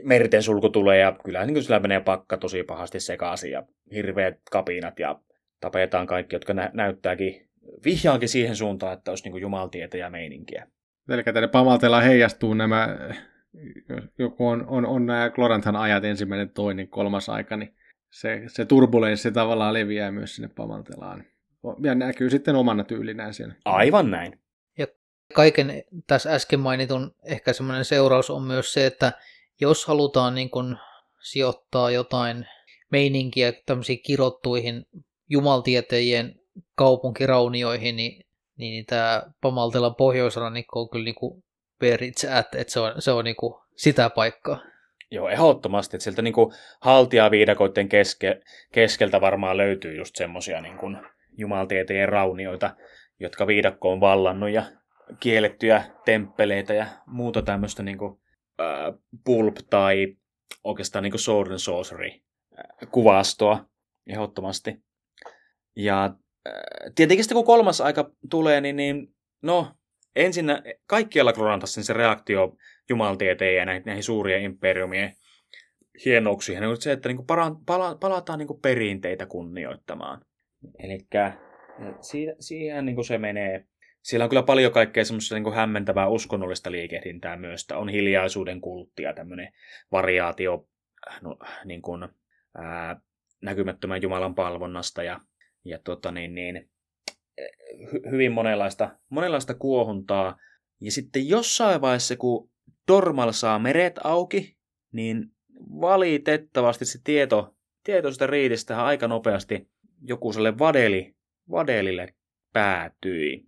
merten sulku tulee ja kyllä niin sillä menee pakka tosi pahasti sekaisin ja hirveät kapinat ja tapetaan kaikki, jotka nä- näyttääkin vihjaankin siihen suuntaan, että olisi niin jumaltietä ja meininkiä. Eli tänne Pamaltella heijastuu nämä, joku on, on, on nämä Gloranthan ajat, ensimmäinen, toinen, kolmas aika, niin se, se turbulenssi tavallaan leviää myös sinne Pamaltelaan. Ja näkyy sitten omana tyylinään siellä. Aivan näin. Ja Kaiken tässä äsken mainitun ehkä semmoinen seuraus on myös se, että jos halutaan niin kuin sijoittaa jotain meininkiä tämmöisiin kirottuihin jumaltieteijien kaupunkiraunioihin, niin, niin, niin tämä Pamaltelan pohjoisrannikko on kyllä niin kuin where it's että se on, se on niin kuin sitä paikkaa. Joo, ehdottomasti, että sieltä niin kuin haltijaviidakoiden keske, keskeltä varmaan löytyy just semmoisia niin kuin jumaltieteen raunioita, jotka viidakko on vallannut ja kiellettyjä temppeleitä ja muuta tämmöistä niin kuin, äh, pulp tai oikeastaan niin kuin sword and sorcery kuvastoa ehdottomasti. Ja tietenkin sitten kun kolmas aika tulee, niin, niin no ensin kaikkialla Krorantassin se reaktio jumaltieteen ja näihin, näihin suurien imperiumien hienouksiin on se, että niin pala, pala, palataan niin perinteitä kunnioittamaan. Eli siihen, siihen niin se menee. Siellä on kyllä paljon kaikkea semmoista niin hämmentävää uskonnollista liikehdintää myös. On hiljaisuuden kulttia, tämmöinen variaatio no, niin kuin, ää, näkymättömän Jumalan palvonnasta ja, ja tota niin, niin, hy, hyvin monenlaista, monenlaista kuohuntaa. Ja sitten jossain vaiheessa, kun Dormal saa meret auki, niin valitettavasti se tieto, tieto sitä riidistä aika nopeasti joku vadeli, vadelille päätyi.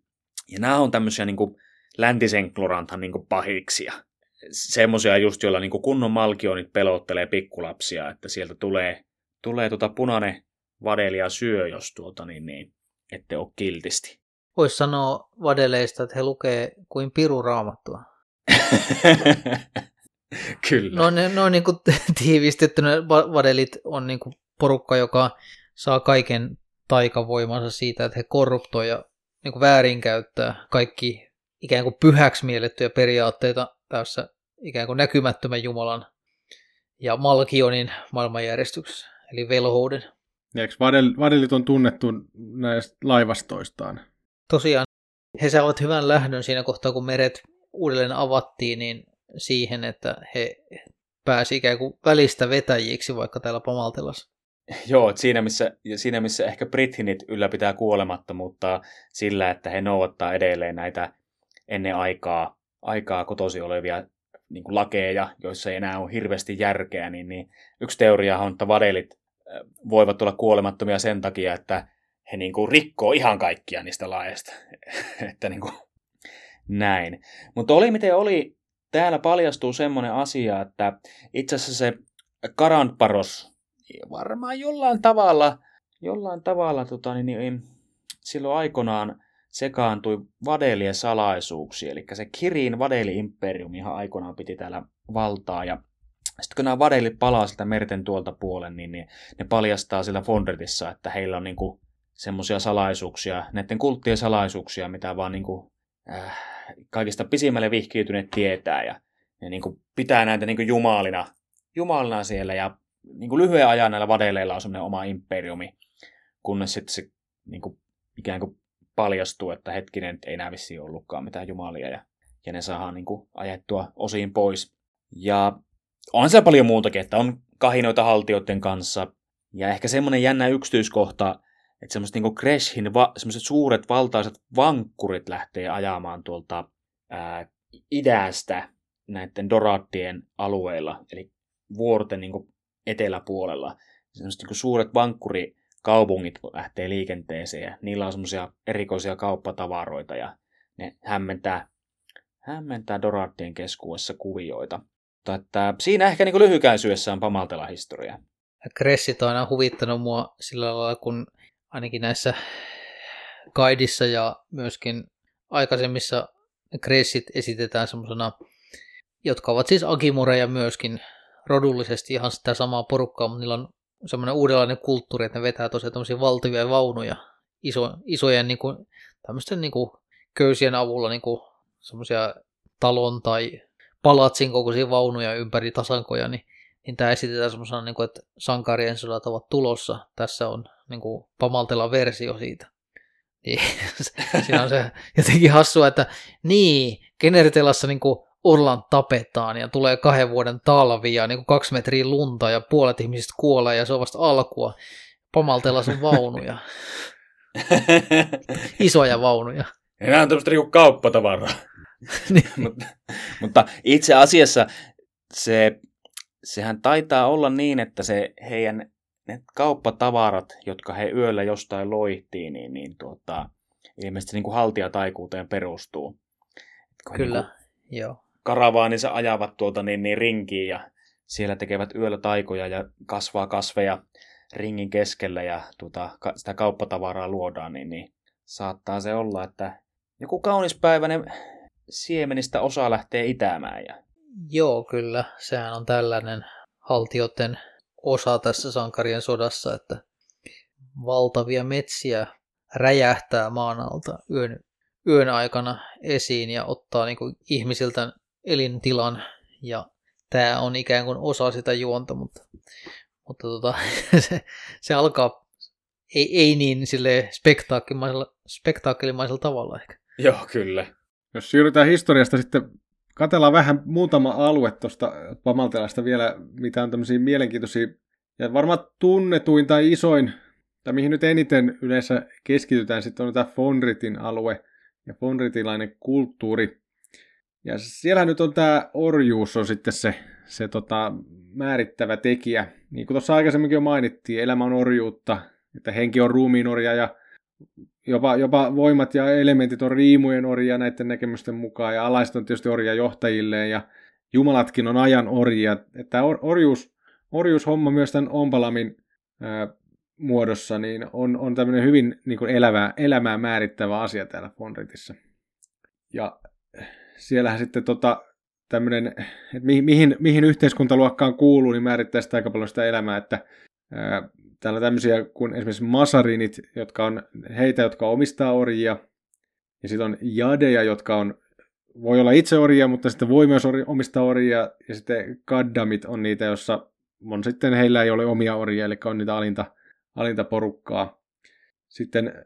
Ja nämä on tämmöisiä niin kuin läntisen kloranthan niin pahiksia. Semmoisia just, joilla niin kuin kunnon malkionit pelottelee pikkulapsia, että sieltä tulee, tulee tuota punainen vadeli ja syö, jos tuota, niin, niin, ette ole kiltisti. Voisi sanoa vadeleista, että he lukee kuin piru raamattua. Kyllä. No, ne, no niin kuin tiivistettynä vadelit on niin kuin porukka, joka saa kaiken taikavoimansa siitä, että he korruptoi ja niin kuin väärinkäyttää kaikki ikään kuin pyhäksi miellettyjä periaatteita tässä ikään kuin näkymättömän Jumalan ja Malkionin maailmanjärjestyksessä, eli velhouden. Eikö vadelit on tunnettu näistä laivastoistaan? Tosiaan, he saavat hyvän lähdön siinä kohtaa, kun meret uudelleen avattiin, niin siihen, että he pääsi ikään kuin välistä vetäjiksi vaikka täällä Pamaltelassa. Joo, siinä missä, siinä missä ehkä Brithinit ylläpitää kuolemattomuutta sillä, että he noudattaa edelleen näitä ennen aikaa, aikaa kotosi olevia niin kuin lakeja, joissa ei enää ole hirveästi järkeä, niin, niin yksi teoria on, että vadelit voivat olla kuolemattomia sen takia, että he niin kuin rikkoo ihan kaikkia niistä laeista. että niin kuin, näin. Mutta oli miten oli, täällä paljastuu semmoinen asia, että itse asiassa se Karantparos varmaan jollain tavalla, jollain tavalla tota, niin, niin, silloin aikanaan sekaantui vadelien salaisuuksia, eli se Kirin vadeli-imperium ihan aikoinaan piti täällä valtaa, ja sitten kun nämä vadelit palaa sitä merten tuolta puolen, niin, niin ne paljastaa sillä Fondretissa, että heillä on niinku semmoisia salaisuuksia, näiden kulttien salaisuuksia, mitä vaan niinku, äh, kaikista pisimmälle vihkiytyneet tietää, ja ne niinku pitää näitä niinku jumalina, jumalina siellä, ja niinku lyhyen ajan näillä vadeleilla on semmoinen oma imperiumi, kunnes sitten se niinku, ikään kuin paljastuu, että hetkinen, ei nämä vissiin ollutkaan mitään jumalia, ja, ja ne saadaan niinku ajettua osiin pois. Ja on siellä paljon muutakin, että on kahinoita haltioiden kanssa. Ja ehkä semmoinen jännä yksityiskohta, että semmoiset niin Kreshin va- semmoiset suuret valtaiset vankkurit lähtee ajamaan tuolta ää, idästä näiden Dorattien alueilla, eli vuorten niin eteläpuolella. Semmoiset niin suuret vankkurikaupungit lähtee liikenteeseen ja niillä on semmoisia erikoisia kauppatavaroita ja ne hämmentää, hämmentää Dorattien keskuudessa kuvioita. Mutta että siinä ehkä niin lyhykäisyydessä on pamaltela historia. Kressit on aina huvittanut mua sillä lailla, kun ainakin näissä kaidissa ja myöskin aikaisemmissa Kressit esitetään semmoisena, jotka ovat siis Agimureja myöskin rodullisesti ihan sitä samaa porukkaa, mutta niillä on semmoinen uudenlainen kulttuuri, että ne vetää tosiaan tämmöisiä valtavia vaunuja iso, isojen niin kuin, tämmöisten niin kuin, köysien avulla niin kuin, semmoisia talon tai palatsin kokoisia vaunuja ympäri tasankoja, niin, niin tämä esitetään semmoisena, niin kuin, että sankarien sodat ovat tulossa. Tässä on niin kuin, pamaltela versio siitä. Niin, siinä on se jotenkin hassua, että niin, Genertelassa niin kuin Orlan tapetaan ja tulee kahden vuoden talvi ja niin kuin kaksi metriä lunta ja puolet ihmisistä kuolee ja se on vasta alkua. Pamaltella sun vaunuja. Isoja vaunuja. Enää on tämmöistä niinku kauppatavaraa. Niin. mutta, mutta itse asiassa se, sehän taitaa olla niin, että se heidän ne kauppatavarat, jotka he yöllä jostain loihtii, niin, niin tuota, ilmeisesti niin kuin haltijataikuuteen perustuu. Kun Kyllä, Niin joo. karavaanissa ajavat tuota niin, niin rinkiin ja siellä tekevät yöllä taikoja ja kasvaa kasveja ringin keskellä ja tuota, sitä kauppatavaraa luodaan, niin, niin saattaa se olla, että joku kaunispäiväinen siemenistä osa lähtee itämään. Ja... Joo, kyllä. Sehän on tällainen haltioiden osa tässä sankarien sodassa, että valtavia metsiä räjähtää maan alta yön, yön aikana esiin ja ottaa niin kuin ihmisiltä elintilan. Ja tämä on ikään kuin osa sitä juonta, mutta, mutta tota, se, se alkaa ei, ei niin sille spektaakkelimaisella, spektaakkelimaisella tavalla ehkä. Joo, kyllä. Jos siirrytään historiasta sitten, katsellaan vähän muutama alue tuosta Pamaltelasta vielä, mitä on tämmöisiä mielenkiintoisia, ja varmaan tunnetuin tai isoin, tai mihin nyt eniten yleensä keskitytään, sitten on tämä Fonritin alue ja fonritilainen kulttuuri. Ja siellä nyt on tämä orjuus on sitten se, se tota, määrittävä tekijä. Niin kuin tuossa aikaisemminkin jo mainittiin, elämä on orjuutta, että henki on ruumiin orja ja jopa, jopa voimat ja elementit on riimujen orjia näiden näkemysten mukaan, ja alaiset on tietysti orja johtajilleen, ja jumalatkin on ajan orjia. Että or, orjuus, orjuushomma myös tämän Ompalamin ää, muodossa niin on, on tämmöinen hyvin niin kuin elävää, elämää määrittävä asia täällä Fonritissa. Ja siellähän sitten tota, tämmöinen, että mihin, mihin, mihin yhteiskuntaluokkaan kuuluu, niin määrittää sitä aika paljon sitä elämää, että ää, täällä tämmöisiä kuin esimerkiksi masarinit, jotka on heitä, jotka omistaa orjia, ja sitten on jadeja, jotka on, voi olla itse orjia, mutta sitten voi myös ori, omistaa orjia, ja sitten kaddamit on niitä, jossa on sitten heillä ei ole omia orjia, eli on niitä alinta, alinta porukkaa. Sitten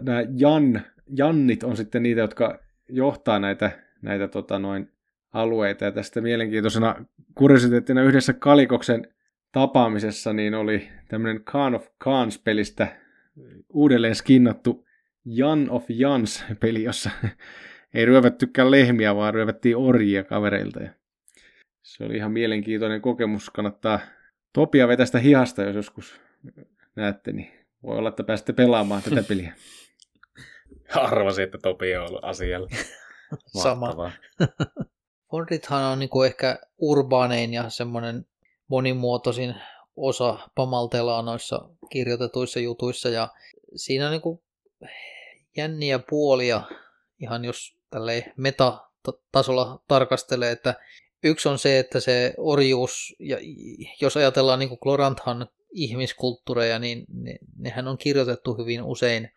nämä Jan, Jannit on sitten niitä, jotka johtaa näitä, näitä tota noin, alueita, ja tästä mielenkiintoisena kuriositeettina yhdessä Kalikoksen tapaamisessa niin oli tämmöinen Khan of Khans-pelistä uudelleen skinnattu Jan of Jans-peli, jossa ei ryövättykään lehmiä, vaan ryövättiin orjia kavereilta. Ja se oli ihan mielenkiintoinen kokemus. Kannattaa Topia vetästä hihasta, jos joskus näette, niin voi olla, että pääsette pelaamaan tätä peliä. Arvasin, että Topi on ollut asialla. Sama. Mahtavaa. Fondrithan on niin kuin ehkä urbaanein ja semmoinen monimuotoisin osa Pamaltelaa noissa kirjoitetuissa jutuissa. Ja siinä on niin kuin jänniä puolia, ihan jos tälle metatasolla tarkastelee, että yksi on se, että se orjuus, ja jos ajatellaan niin kuin Gloranthan ihmiskulttuureja, niin ne, nehän on kirjoitettu hyvin usein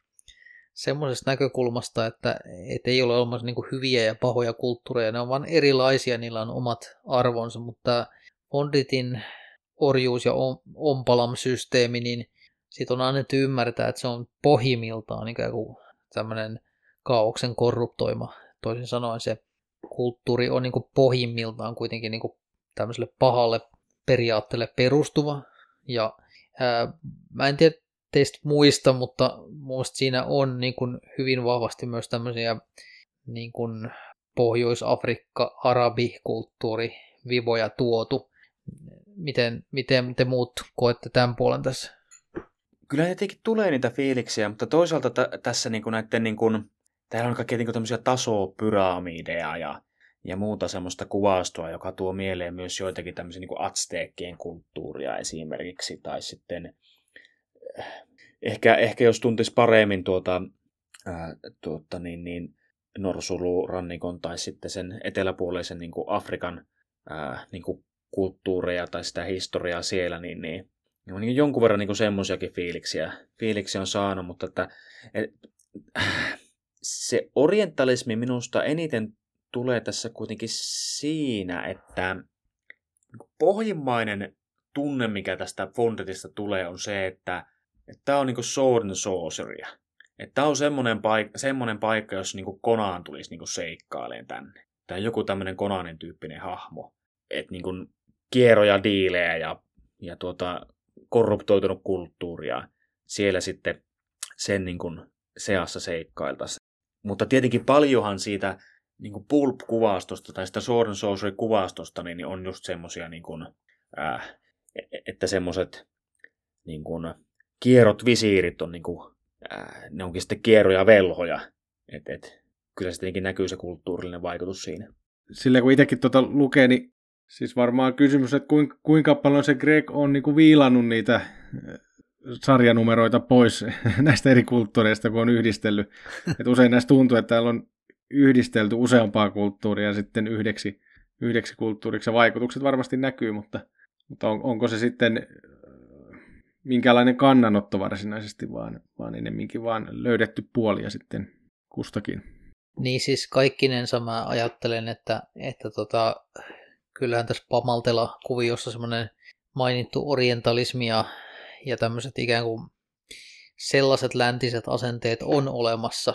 semmoisesta näkökulmasta, että et ei ole olemassa niin hyviä ja pahoja kulttuureja, ne on vain erilaisia, niillä on omat arvonsa, mutta Fonditin orjuus- ja ompalam-systeemi, niin siitä on annettu ymmärtää, että se on pohjimmiltaan ikään kuin tämmöinen kaauksen korruptoima. Toisin sanoen se kulttuuri on niin pohjimmiltaan kuitenkin niin tämmöiselle pahalle periaatteelle perustuva. Ja ää, mä en tiedä teistä muista, mutta muista siinä on niin kuin hyvin vahvasti myös tämmöisiä niin kuin Pohjois-Afrikka, arabikulttuuri, vivoja tuotu. Miten, miten te muut koette tämän puolen tässä? Kyllä jotenkin tulee niitä fiiliksiä, mutta toisaalta t- tässä niinku näiden, niinku, täällä on kaikkia niinku tämmöisiä tasopyramideja ja, ja muuta semmoista kuvastoa, joka tuo mieleen myös joitakin tämmöisiä niinku atsteekkien kulttuuria esimerkiksi, tai sitten ehkä, ehkä jos tuntisi paremmin tuota, ää, tuota niin, niin, Norsulurannikon tai sitten sen eteläpuoleisen niin kuin Afrikan ää, niin kuin kulttuureja tai sitä historiaa siellä, niin, niin, niin jonkun verran niin semmoisiakin fiiliksiä, fiiliksiä on saanut, mutta että, et, se orientalismi minusta eniten tulee tässä kuitenkin siinä, että pohjimmainen tunne, mikä tästä Fondetista tulee, on se, että tämä on niinku sword and sorceria. Että tämä on semmoinen paikka, semmoinen paikka, jos niinku Konaan tulisi niinku seikkailemaan tänne. Tai joku tämmöinen Konanin tyyppinen hahmo. Että niinku kierroja, diilejä ja, ja tuota, korruptoitunut kulttuuria. Siellä sitten sen niinku seassa seikkailtaisiin. mutta tietenkin paljonhan siitä niin kuin pulp-kuvastosta tai sitä Sword and Sorcery-kuvastosta niin on just semmoisia, niin kuin, äh, että semmoiset niin kuin, kierrot visiirit on, niin kuin, äh, ne onkin sitten kierroja velhoja. Et, et, kyllä se tietenkin näkyy se kulttuurillinen vaikutus siinä. Sillä kun itsekin tuota lukee, niin siis varmaan kysymys, että kuinka, kuinka paljon se Greg on niin kuin viilannut niitä sarjanumeroita pois näistä eri kulttuureista, kun on yhdistellyt. Et usein näistä tuntuu, että täällä on yhdistelty useampaa kulttuuria sitten yhdeksi, yhdeksi kulttuuriksi. Ja vaikutukset varmasti näkyy, mutta, mutta on, onko se sitten äh, minkälainen kannanotto varsinaisesti, vaan, vaan ennemminkin vaan löydetty puolia sitten kustakin. Niin siis kaikkinensa mä ajattelen, että, että tota, kyllähän tässä Pamaltela kuviossa semmoinen mainittu orientalismi ja ja tämmöiset ikään kuin sellaiset läntiset asenteet on olemassa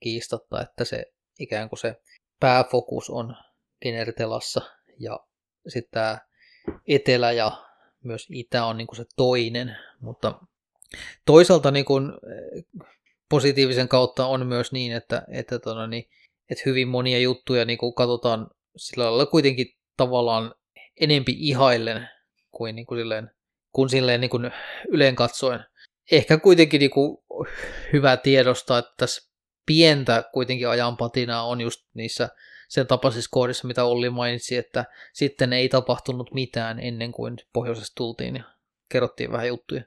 kiistatta, että se ikään kuin se pääfokus on Dinertelassa ja sitten tämä etelä ja myös itä on niin kuin se toinen, mutta toisaalta niin kuin positiivisen kautta on myös niin, että, että, tona, niin, että hyvin monia juttuja niin kuin katsotaan sillä lailla kuitenkin tavallaan enempi ihaillen kuin, niin kuin silleen kun silleen niin kuin yleen katsoen. Ehkä kuitenkin niin kuin hyvä tiedostaa, että tässä pientä kuitenkin ajan patinaa on just niissä sen tapaisissa kohdissa, mitä Olli mainitsi, että sitten ei tapahtunut mitään ennen kuin pohjoisesta tultiin ja kerrottiin vähän juttuja.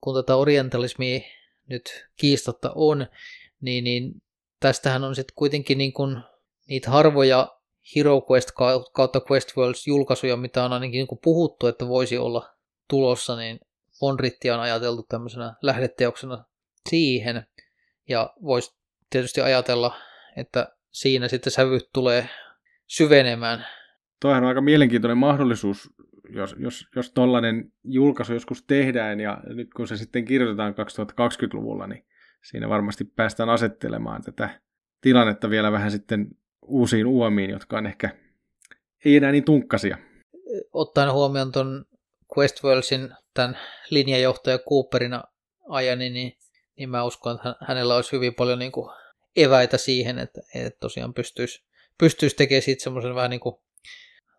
Kun tätä orientalismia nyt kiistatta on, niin, niin tästähän on sitten kuitenkin niin kuin niitä harvoja Hero Quest kautta Quest Worlds julkaisuja, mitä on ainakin niin puhuttu, että voisi olla tulossa, niin Fonrittia on ajateltu tämmöisenä lähdeteoksena siihen. Ja voisi tietysti ajatella, että siinä sitten sävyt tulee syvenemään. Toihan on aika mielenkiintoinen mahdollisuus, jos, jos, jos tollainen julkaisu joskus tehdään, ja nyt kun se sitten kirjoitetaan 2020-luvulla, niin siinä varmasti päästään asettelemaan tätä tilannetta vielä vähän sitten uusiin uomiin, jotka on ehkä ei enää niin tunkkasia. Ottaen huomioon tuon Questworldsin tämän linjajohtaja Cooperina ajani, niin, niin mä uskon, että hänellä olisi hyvin paljon niin kuin eväitä siihen, että, että tosiaan pystyisi, pystyisi tekemään siitä semmoisen vähän niin kuin,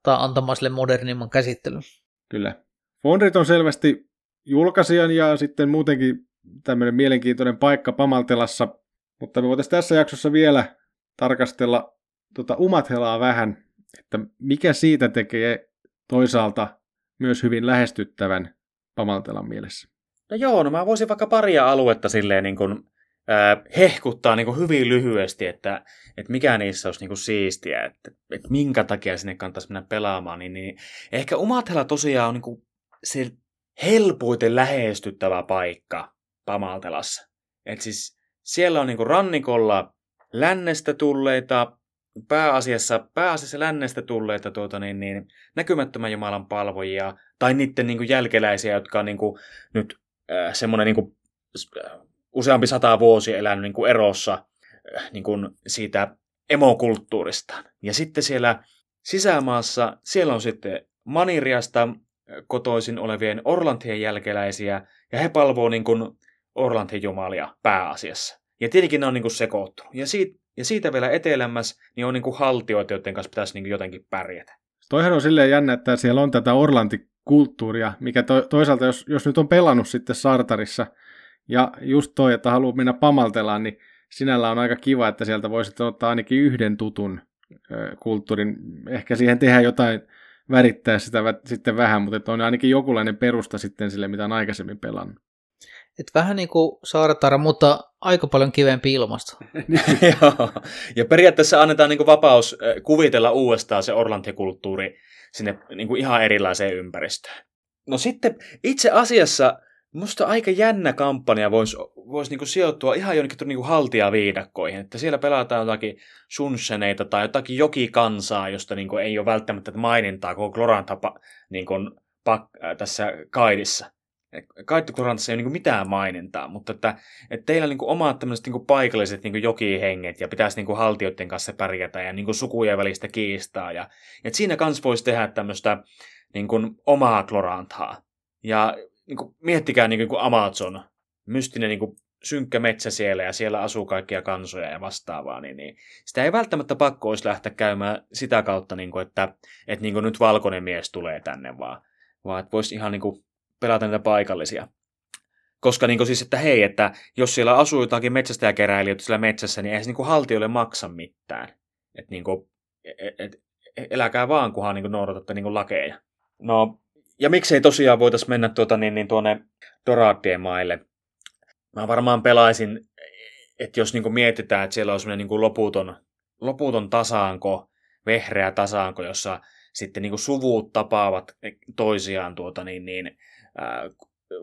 tai antamaan sille modernimman käsittelyn. Kyllä. Fondrit on selvästi julkaisijan ja sitten muutenkin tämmöinen mielenkiintoinen paikka Pamaltelassa, mutta me voitaisiin tässä jaksossa vielä tarkastella tuota Umathelaa vähän, että mikä siitä tekee toisaalta myös hyvin lähestyttävän Pamaltelan mielessä. No joo, no mä voisin vaikka paria aluetta silleen niin kuin, äh, hehkuttaa niin kuin hyvin lyhyesti, että, että mikä niissä olisi niin kuin siistiä, että, että minkä takia sinne kannattaisi mennä pelaamaan. Niin, niin ehkä Umathela tosiaan on niin kuin se helpoiten lähestyttävä paikka Pamaltelassa. Et siis siellä on niin kuin rannikolla lännestä tulleita pääasiassa, pääasiassa lännestä tulleita tuota, niin, niin, näkymättömän Jumalan palvojia tai niiden niin kuin, jälkeläisiä, jotka on niin kuin, nyt äh, semmoinen niin kuin, äh, useampi sata vuosia elänyt niin kuin erossa äh, niin kuin, siitä emokulttuurista. Ja sitten siellä sisämaassa, siellä on sitten Maniriasta äh, kotoisin olevien Orlantien jälkeläisiä, ja he palvoo niin kuin Orlantien jumalia pääasiassa. Ja tietenkin ne on niin kuin sekoittunut. Ja siitä, ja siitä vielä etelämmäs, niin on niin kuin haltioita, joiden kanssa pitäisi niin jotenkin pärjätä. Toihan on silleen jännä, että siellä on tätä Orlanti-kulttuuria, mikä to, toisaalta, jos, jos nyt on pelannut sitten Sartarissa, ja just toi, että haluaa mennä pamaltelaan, niin sinällä on aika kiva, että sieltä voisi ottaa ainakin yhden tutun ö, kulttuurin. Ehkä siihen tehdään jotain, värittää sitä sitten vähän, mutta on ainakin jokinlainen perusta sitten sille, mitä on aikaisemmin pelannut. Et vähän niin kuin Saartara, mutta aika paljon kivempi ilmasto. Joo. Ja periaatteessa annetaan niin kuin vapaus kuvitella uudestaan se Orlanti-kulttuuri sinne niin kuin ihan erilaiseen ympäristöön. No sitten itse asiassa musta aika jännä kampanja voisi vois niinku sijoittua ihan jonnekin niinku haltijaviidakkoihin, että siellä pelataan jotakin sunsheneita tai jotakin jokikansaa, josta niinku ei ole välttämättä mainintaa koko Glorantapa niinku, pak- äh, tässä kaidissa. Kaittukurantissa ei ole niin mitään mainintaa, mutta että, että teillä on niin omat tämmöiset niin paikalliset niin jokihenget ja pitäisi niin haltijoiden kanssa pärjätä ja niin sukujen välistä kiistaa. Ja, että siinä kanssa voisi tehdä tämmöistä niin omaa Gloranthaa. Ja niin kuin, miettikää niin kuin Amazon, mystinen niin kuin synkkä metsä siellä ja siellä asuu kaikkia kansoja ja vastaavaa, niin, niin sitä ei välttämättä pakko olisi lähteä käymään sitä kautta, niin kuin, että, että niin kuin nyt valkoinen mies tulee tänne, vaan, vaan että voisi ihan niin kuin pelata niitä paikallisia. Koska niin siis, että hei, että jos siellä asuu jotakin metsästäjäkeräilijöitä siellä metsässä, niin ei se niin haltijoille maksa mitään. Että niin kuin, et, et, eläkää vaan, kunhan niin kuin noudatatte niin kuin lakeja. No, ja miksei tosiaan voitaisiin mennä tuota, niin, niin tuonne Doraatien maille. Mä varmaan pelaisin, että jos niin kuin mietitään, että siellä on semmoinen niin loputon, loputon tasaanko, vehreä tasaanko, jossa sitten niin kuin suvut tapaavat toisiaan tuota, niin, niin,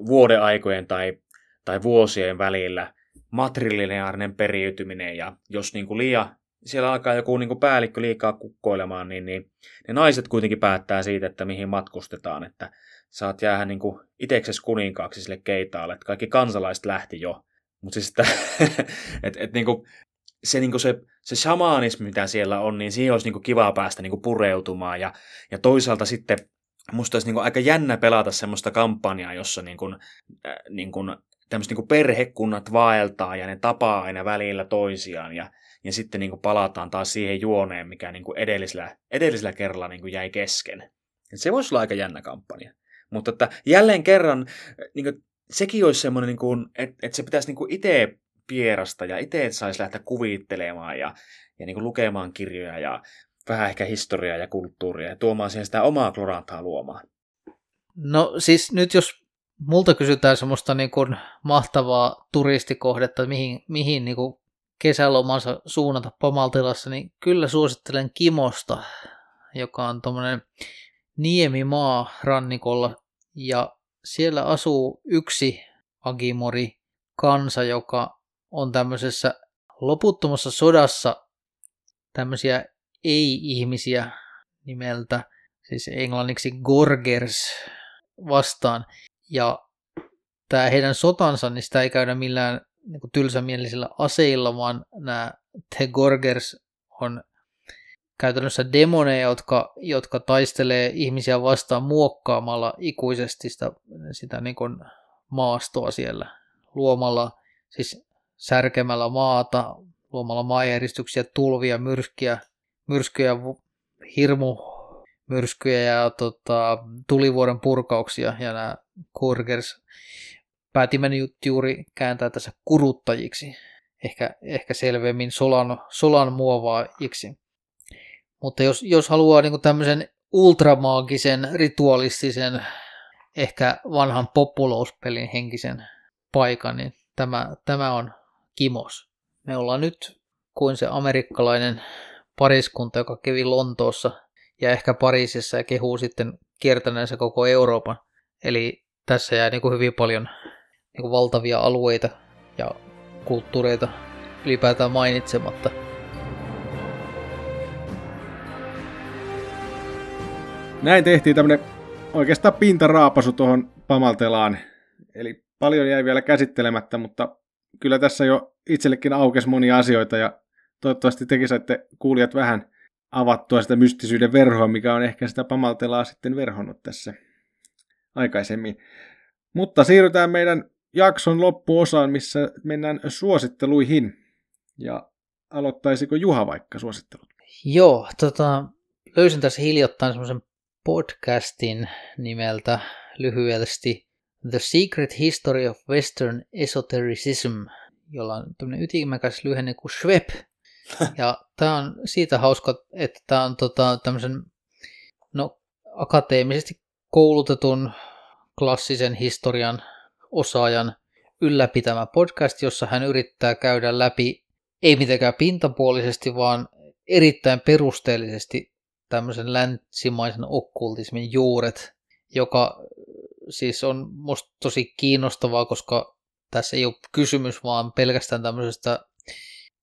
vuodeaikojen tai, tai vuosien välillä, matrilineaarinen periytyminen, ja jos niin kuin liian siellä alkaa joku niin kuin päällikkö liikaa kukkoilemaan, niin, niin ne naiset kuitenkin päättää siitä, että mihin matkustetaan, että saat jäädä niin itseksesi kuninkaaksi sille keitaalle, että kaikki kansalaiset lähti jo. Mutta siis, että et, et, niin kuin, se, niin kuin se, se shamanismi, mitä siellä on, niin siihen olisi niin kuin kiva päästä niin kuin pureutumaan. Ja, ja toisaalta sitten musta olisi niin kuin aika jännä pelata semmoista kampanjaa, jossa niin kuin, äh, niin kuin, tämmöiset niin kuin perhekunnat vaeltaa ja ne tapaa aina välillä toisiaan. Ja, ja sitten niin kuin palataan taas siihen juoneen, mikä niin kuin edellisellä, edellisellä kerralla niin kuin jäi kesken. Et se voisi olla aika jännä kampanja. Mutta että jälleen kerran, niin kuin, sekin olisi semmoinen, niin kuin, että, että se pitäisi niin itse pierasta ja itse saisi lähteä kuvittelemaan ja, ja niin kuin lukemaan kirjoja ja vähän ehkä historiaa ja kulttuuria ja tuomaan siihen sitä omaa klorantaa luomaan. No siis nyt jos multa kysytään semmoista niin kuin mahtavaa turistikohdetta, mihin, mihin niin kuin kesälomansa suunnata Pamaltilassa, niin kyllä suosittelen Kimosta, joka on tuommoinen niemimaa rannikolla ja siellä asuu yksi Agimori kansa, joka on tämmöisessä loputtomassa sodassa tämmöisiä ei-ihmisiä nimeltä, siis englanniksi Gorgers vastaan. Ja tämä heidän sotansa, niin sitä ei käydä millään niin kuin tylsämielisillä aseilla, vaan nämä The Gorgers on käytännössä demoneja, jotka, jotka taistelee ihmisiä vastaan muokkaamalla ikuisesti sitä, sitä niin kuin maastoa siellä, luomalla, siis särkemällä maata, luomalla maajäristyksiä, tulvia, myrskyjä, myrskyjä hirmu myrskyjä ja tota, tulivuoren purkauksia ja nämä Kurgers päätimme nyt juuri kääntää tässä kuruttajiksi, ehkä, ehkä selvemmin solan, solan muovaajiksi. Mutta jos, jos haluaa niin tämmöisen ultramaagisen, ritualistisen, ehkä vanhan populous-pelin henkisen paikan, niin tämä, tämä on Kimos. Me ollaan nyt kuin se amerikkalainen pariskunta, joka kävi Lontoossa ja ehkä Pariisissa ja kehuu sitten kiertäneensä koko Euroopan. Eli tässä jää niin kuin hyvin paljon niin kuin valtavia alueita ja kulttuureita ylipäätään mainitsematta. Näin tehtiin tämmönen oikeastaan pintaraapasu tuohon Pamaltelaan. Eli paljon jäi vielä käsittelemättä, mutta kyllä tässä jo itsellekin aukesi monia asioita ja toivottavasti tekin saitte kuulijat vähän avattua sitä mystisyyden verhoa, mikä on ehkä sitä Pamaltelaa sitten verhonnut tässä aikaisemmin. Mutta siirrytään meidän jakson loppuosaan, missä mennään suositteluihin. Ja aloittaisiko Juha vaikka suosittelut? Joo, tota, löysin tässä hiljattain semmoisen podcastin nimeltä lyhyesti The Secret History of Western Esotericism, jolla on tämmöinen ytimekäs lyhenne kuin SWEP. Ja tämä on siitä hauska, että tämä on tota, tämmöisen no, akateemisesti koulutetun klassisen historian osaajan ylläpitämä podcast, jossa hän yrittää käydä läpi, ei mitenkään pintapuolisesti, vaan erittäin perusteellisesti tämmöisen länsimaisen okkultismin juuret, joka siis on musta tosi kiinnostavaa, koska tässä ei ole kysymys vaan pelkästään tämmöisestä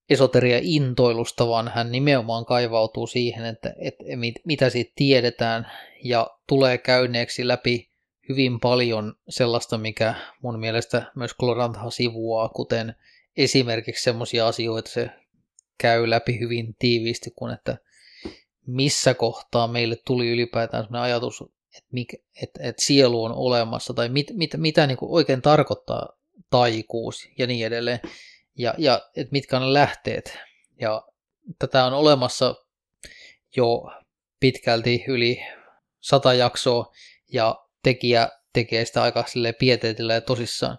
esoteria-intoilusta, vaan hän nimenomaan kaivautuu siihen, että, että mitä siitä tiedetään ja tulee käyneeksi läpi hyvin paljon sellaista, mikä mun mielestä myös Klorantha sivuaa, kuten esimerkiksi semmoisia asioita se käy läpi hyvin tiiviisti, kun että missä kohtaa meille tuli ylipäätään sellainen ajatus, että, mikä, että, että sielu on olemassa, tai mit, mit, mitä niin kuin oikein tarkoittaa taikuus ja niin edelleen. Ja, ja et mitkä on ne lähteet. Ja tätä on olemassa jo pitkälti yli sata jaksoa ja tekijä tekee sitä aika pieteetillä ja tosissaan.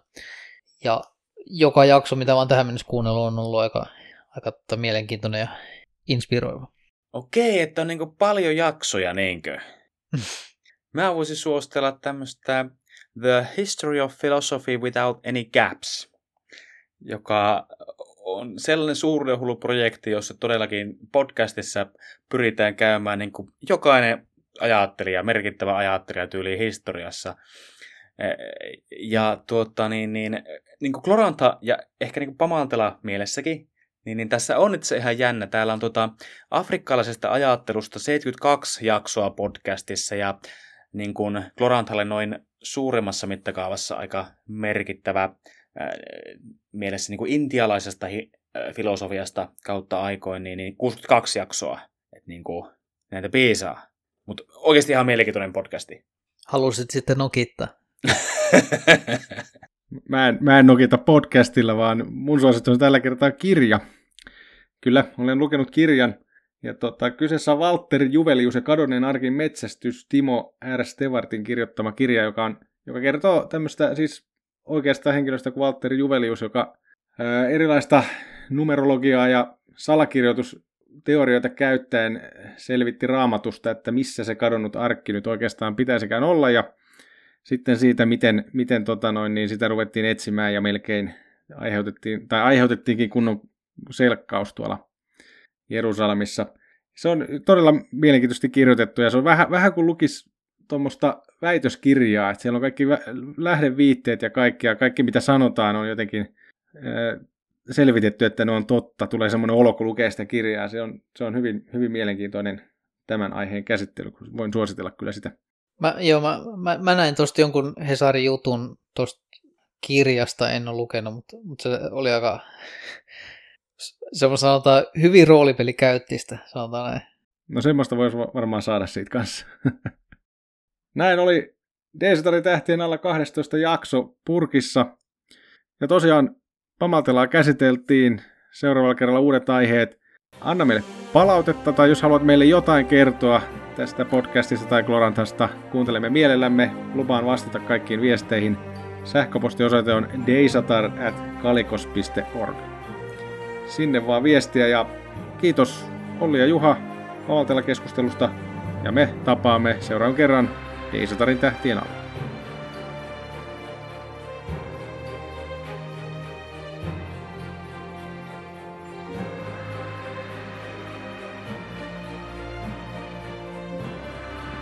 Ja joka jakso, mitä oon tähän mennessä kuunnellut, on ollut aika, aika tota mielenkiintoinen ja inspiroiva. Okei, että on niinku paljon jaksoja, niinkö? Mä voisin suositella tämmöistä The History of Philosophy Without Any Gaps, joka on sellainen suuri ja hullu projekti, jossa todellakin podcastissa pyritään käymään niin kuin jokainen ajattelija, merkittävä ajattelija tyyli historiassa. E, ja tuota, niin, niin, niin kuin Kloranta ja ehkä niin kuin Pamantela mielessäkin, niin, niin tässä on itse ihan jännä. Täällä on tuota afrikkalaisesta ajattelusta 72 jaksoa podcastissa ja niin kuin Klorantalle noin suuremmassa mittakaavassa aika merkittävä mielessä niin kuin intialaisesta hi, filosofiasta kautta aikoin, niin, niin 62 jaksoa. Että niin kuin, näitä piisaa. Mutta oikeasti ihan mielenkiintoinen podcasti. Halusit sitten nokittaa? mä, en, mä en nokita podcastilla, vaan mun suositus on tällä kertaa kirja. Kyllä, olen lukenut kirjan. Ja tota, kyseessä on Walter Juvelius ja kadonneen arkin metsästys Timo R. Stevartin kirjoittama kirja, joka, on, joka kertoo tämmöistä siis oikeasta henkilöstä kuin Walter Juvelius, joka erilaista numerologiaa ja salakirjoitusteorioita käyttäen selvitti raamatusta, että missä se kadonnut arkki nyt oikeastaan pitäisikään olla, ja sitten siitä, miten, miten tota noin, niin sitä ruvettiin etsimään ja melkein aiheutettiin, tai aiheutettiinkin kunnon selkkaus tuolla Jerusalemissa. Se on todella mielenkiintoisesti kirjoitettu ja se on vähän, vähän kuin lukisi tuommoista väitöskirjaa, että siellä on kaikki lähdeviitteet ja kaikki, ja kaikki mitä sanotaan on jotenkin selvitetty, että ne on totta. Tulee semmoinen olo, kun lukee sitä kirjaa. Se on, se on hyvin, hyvin mielenkiintoinen tämän aiheen käsittely. Voin suositella kyllä sitä. Mä, joo, mä, mä, mä näin tuosta jonkun Hesarin jutun tuosta kirjasta, en ole lukenut, mutta, mutta se oli aika semmoista sanotaan hyvin roolipelikäyttistä, sanotaan näin. No semmoista voisi varmaan saada siitä kanssa. näin oli Deesitarin tähtien alla 12 jakso purkissa. Ja tosiaan Pamaltelaa käsiteltiin. Seuraavalla kerralla uudet aiheet. Anna meille palautetta tai jos haluat meille jotain kertoa tästä podcastista tai Glorantasta, kuuntelemme mielellämme. Lupaan vastata kaikkiin viesteihin. Sähköpostiosoite on deisatar at kalikos.org. Sinne vaan viestiä ja kiitos Olli ja Juha Valtella keskustelusta ja me tapaamme seuraavan kerran Deisatarin tähtien alla.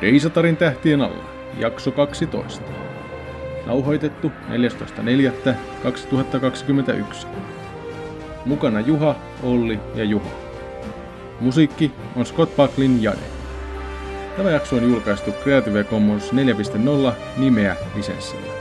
Deisatarin tähtien alla, jakso 12. Nauhoitettu 14.4.2021. Mukana Juha, Olli ja Juha. Musiikki on Scott Bucklin Jade. Tämä jakso on julkaistu Creative Commons 4.0 nimeä lisenssillä.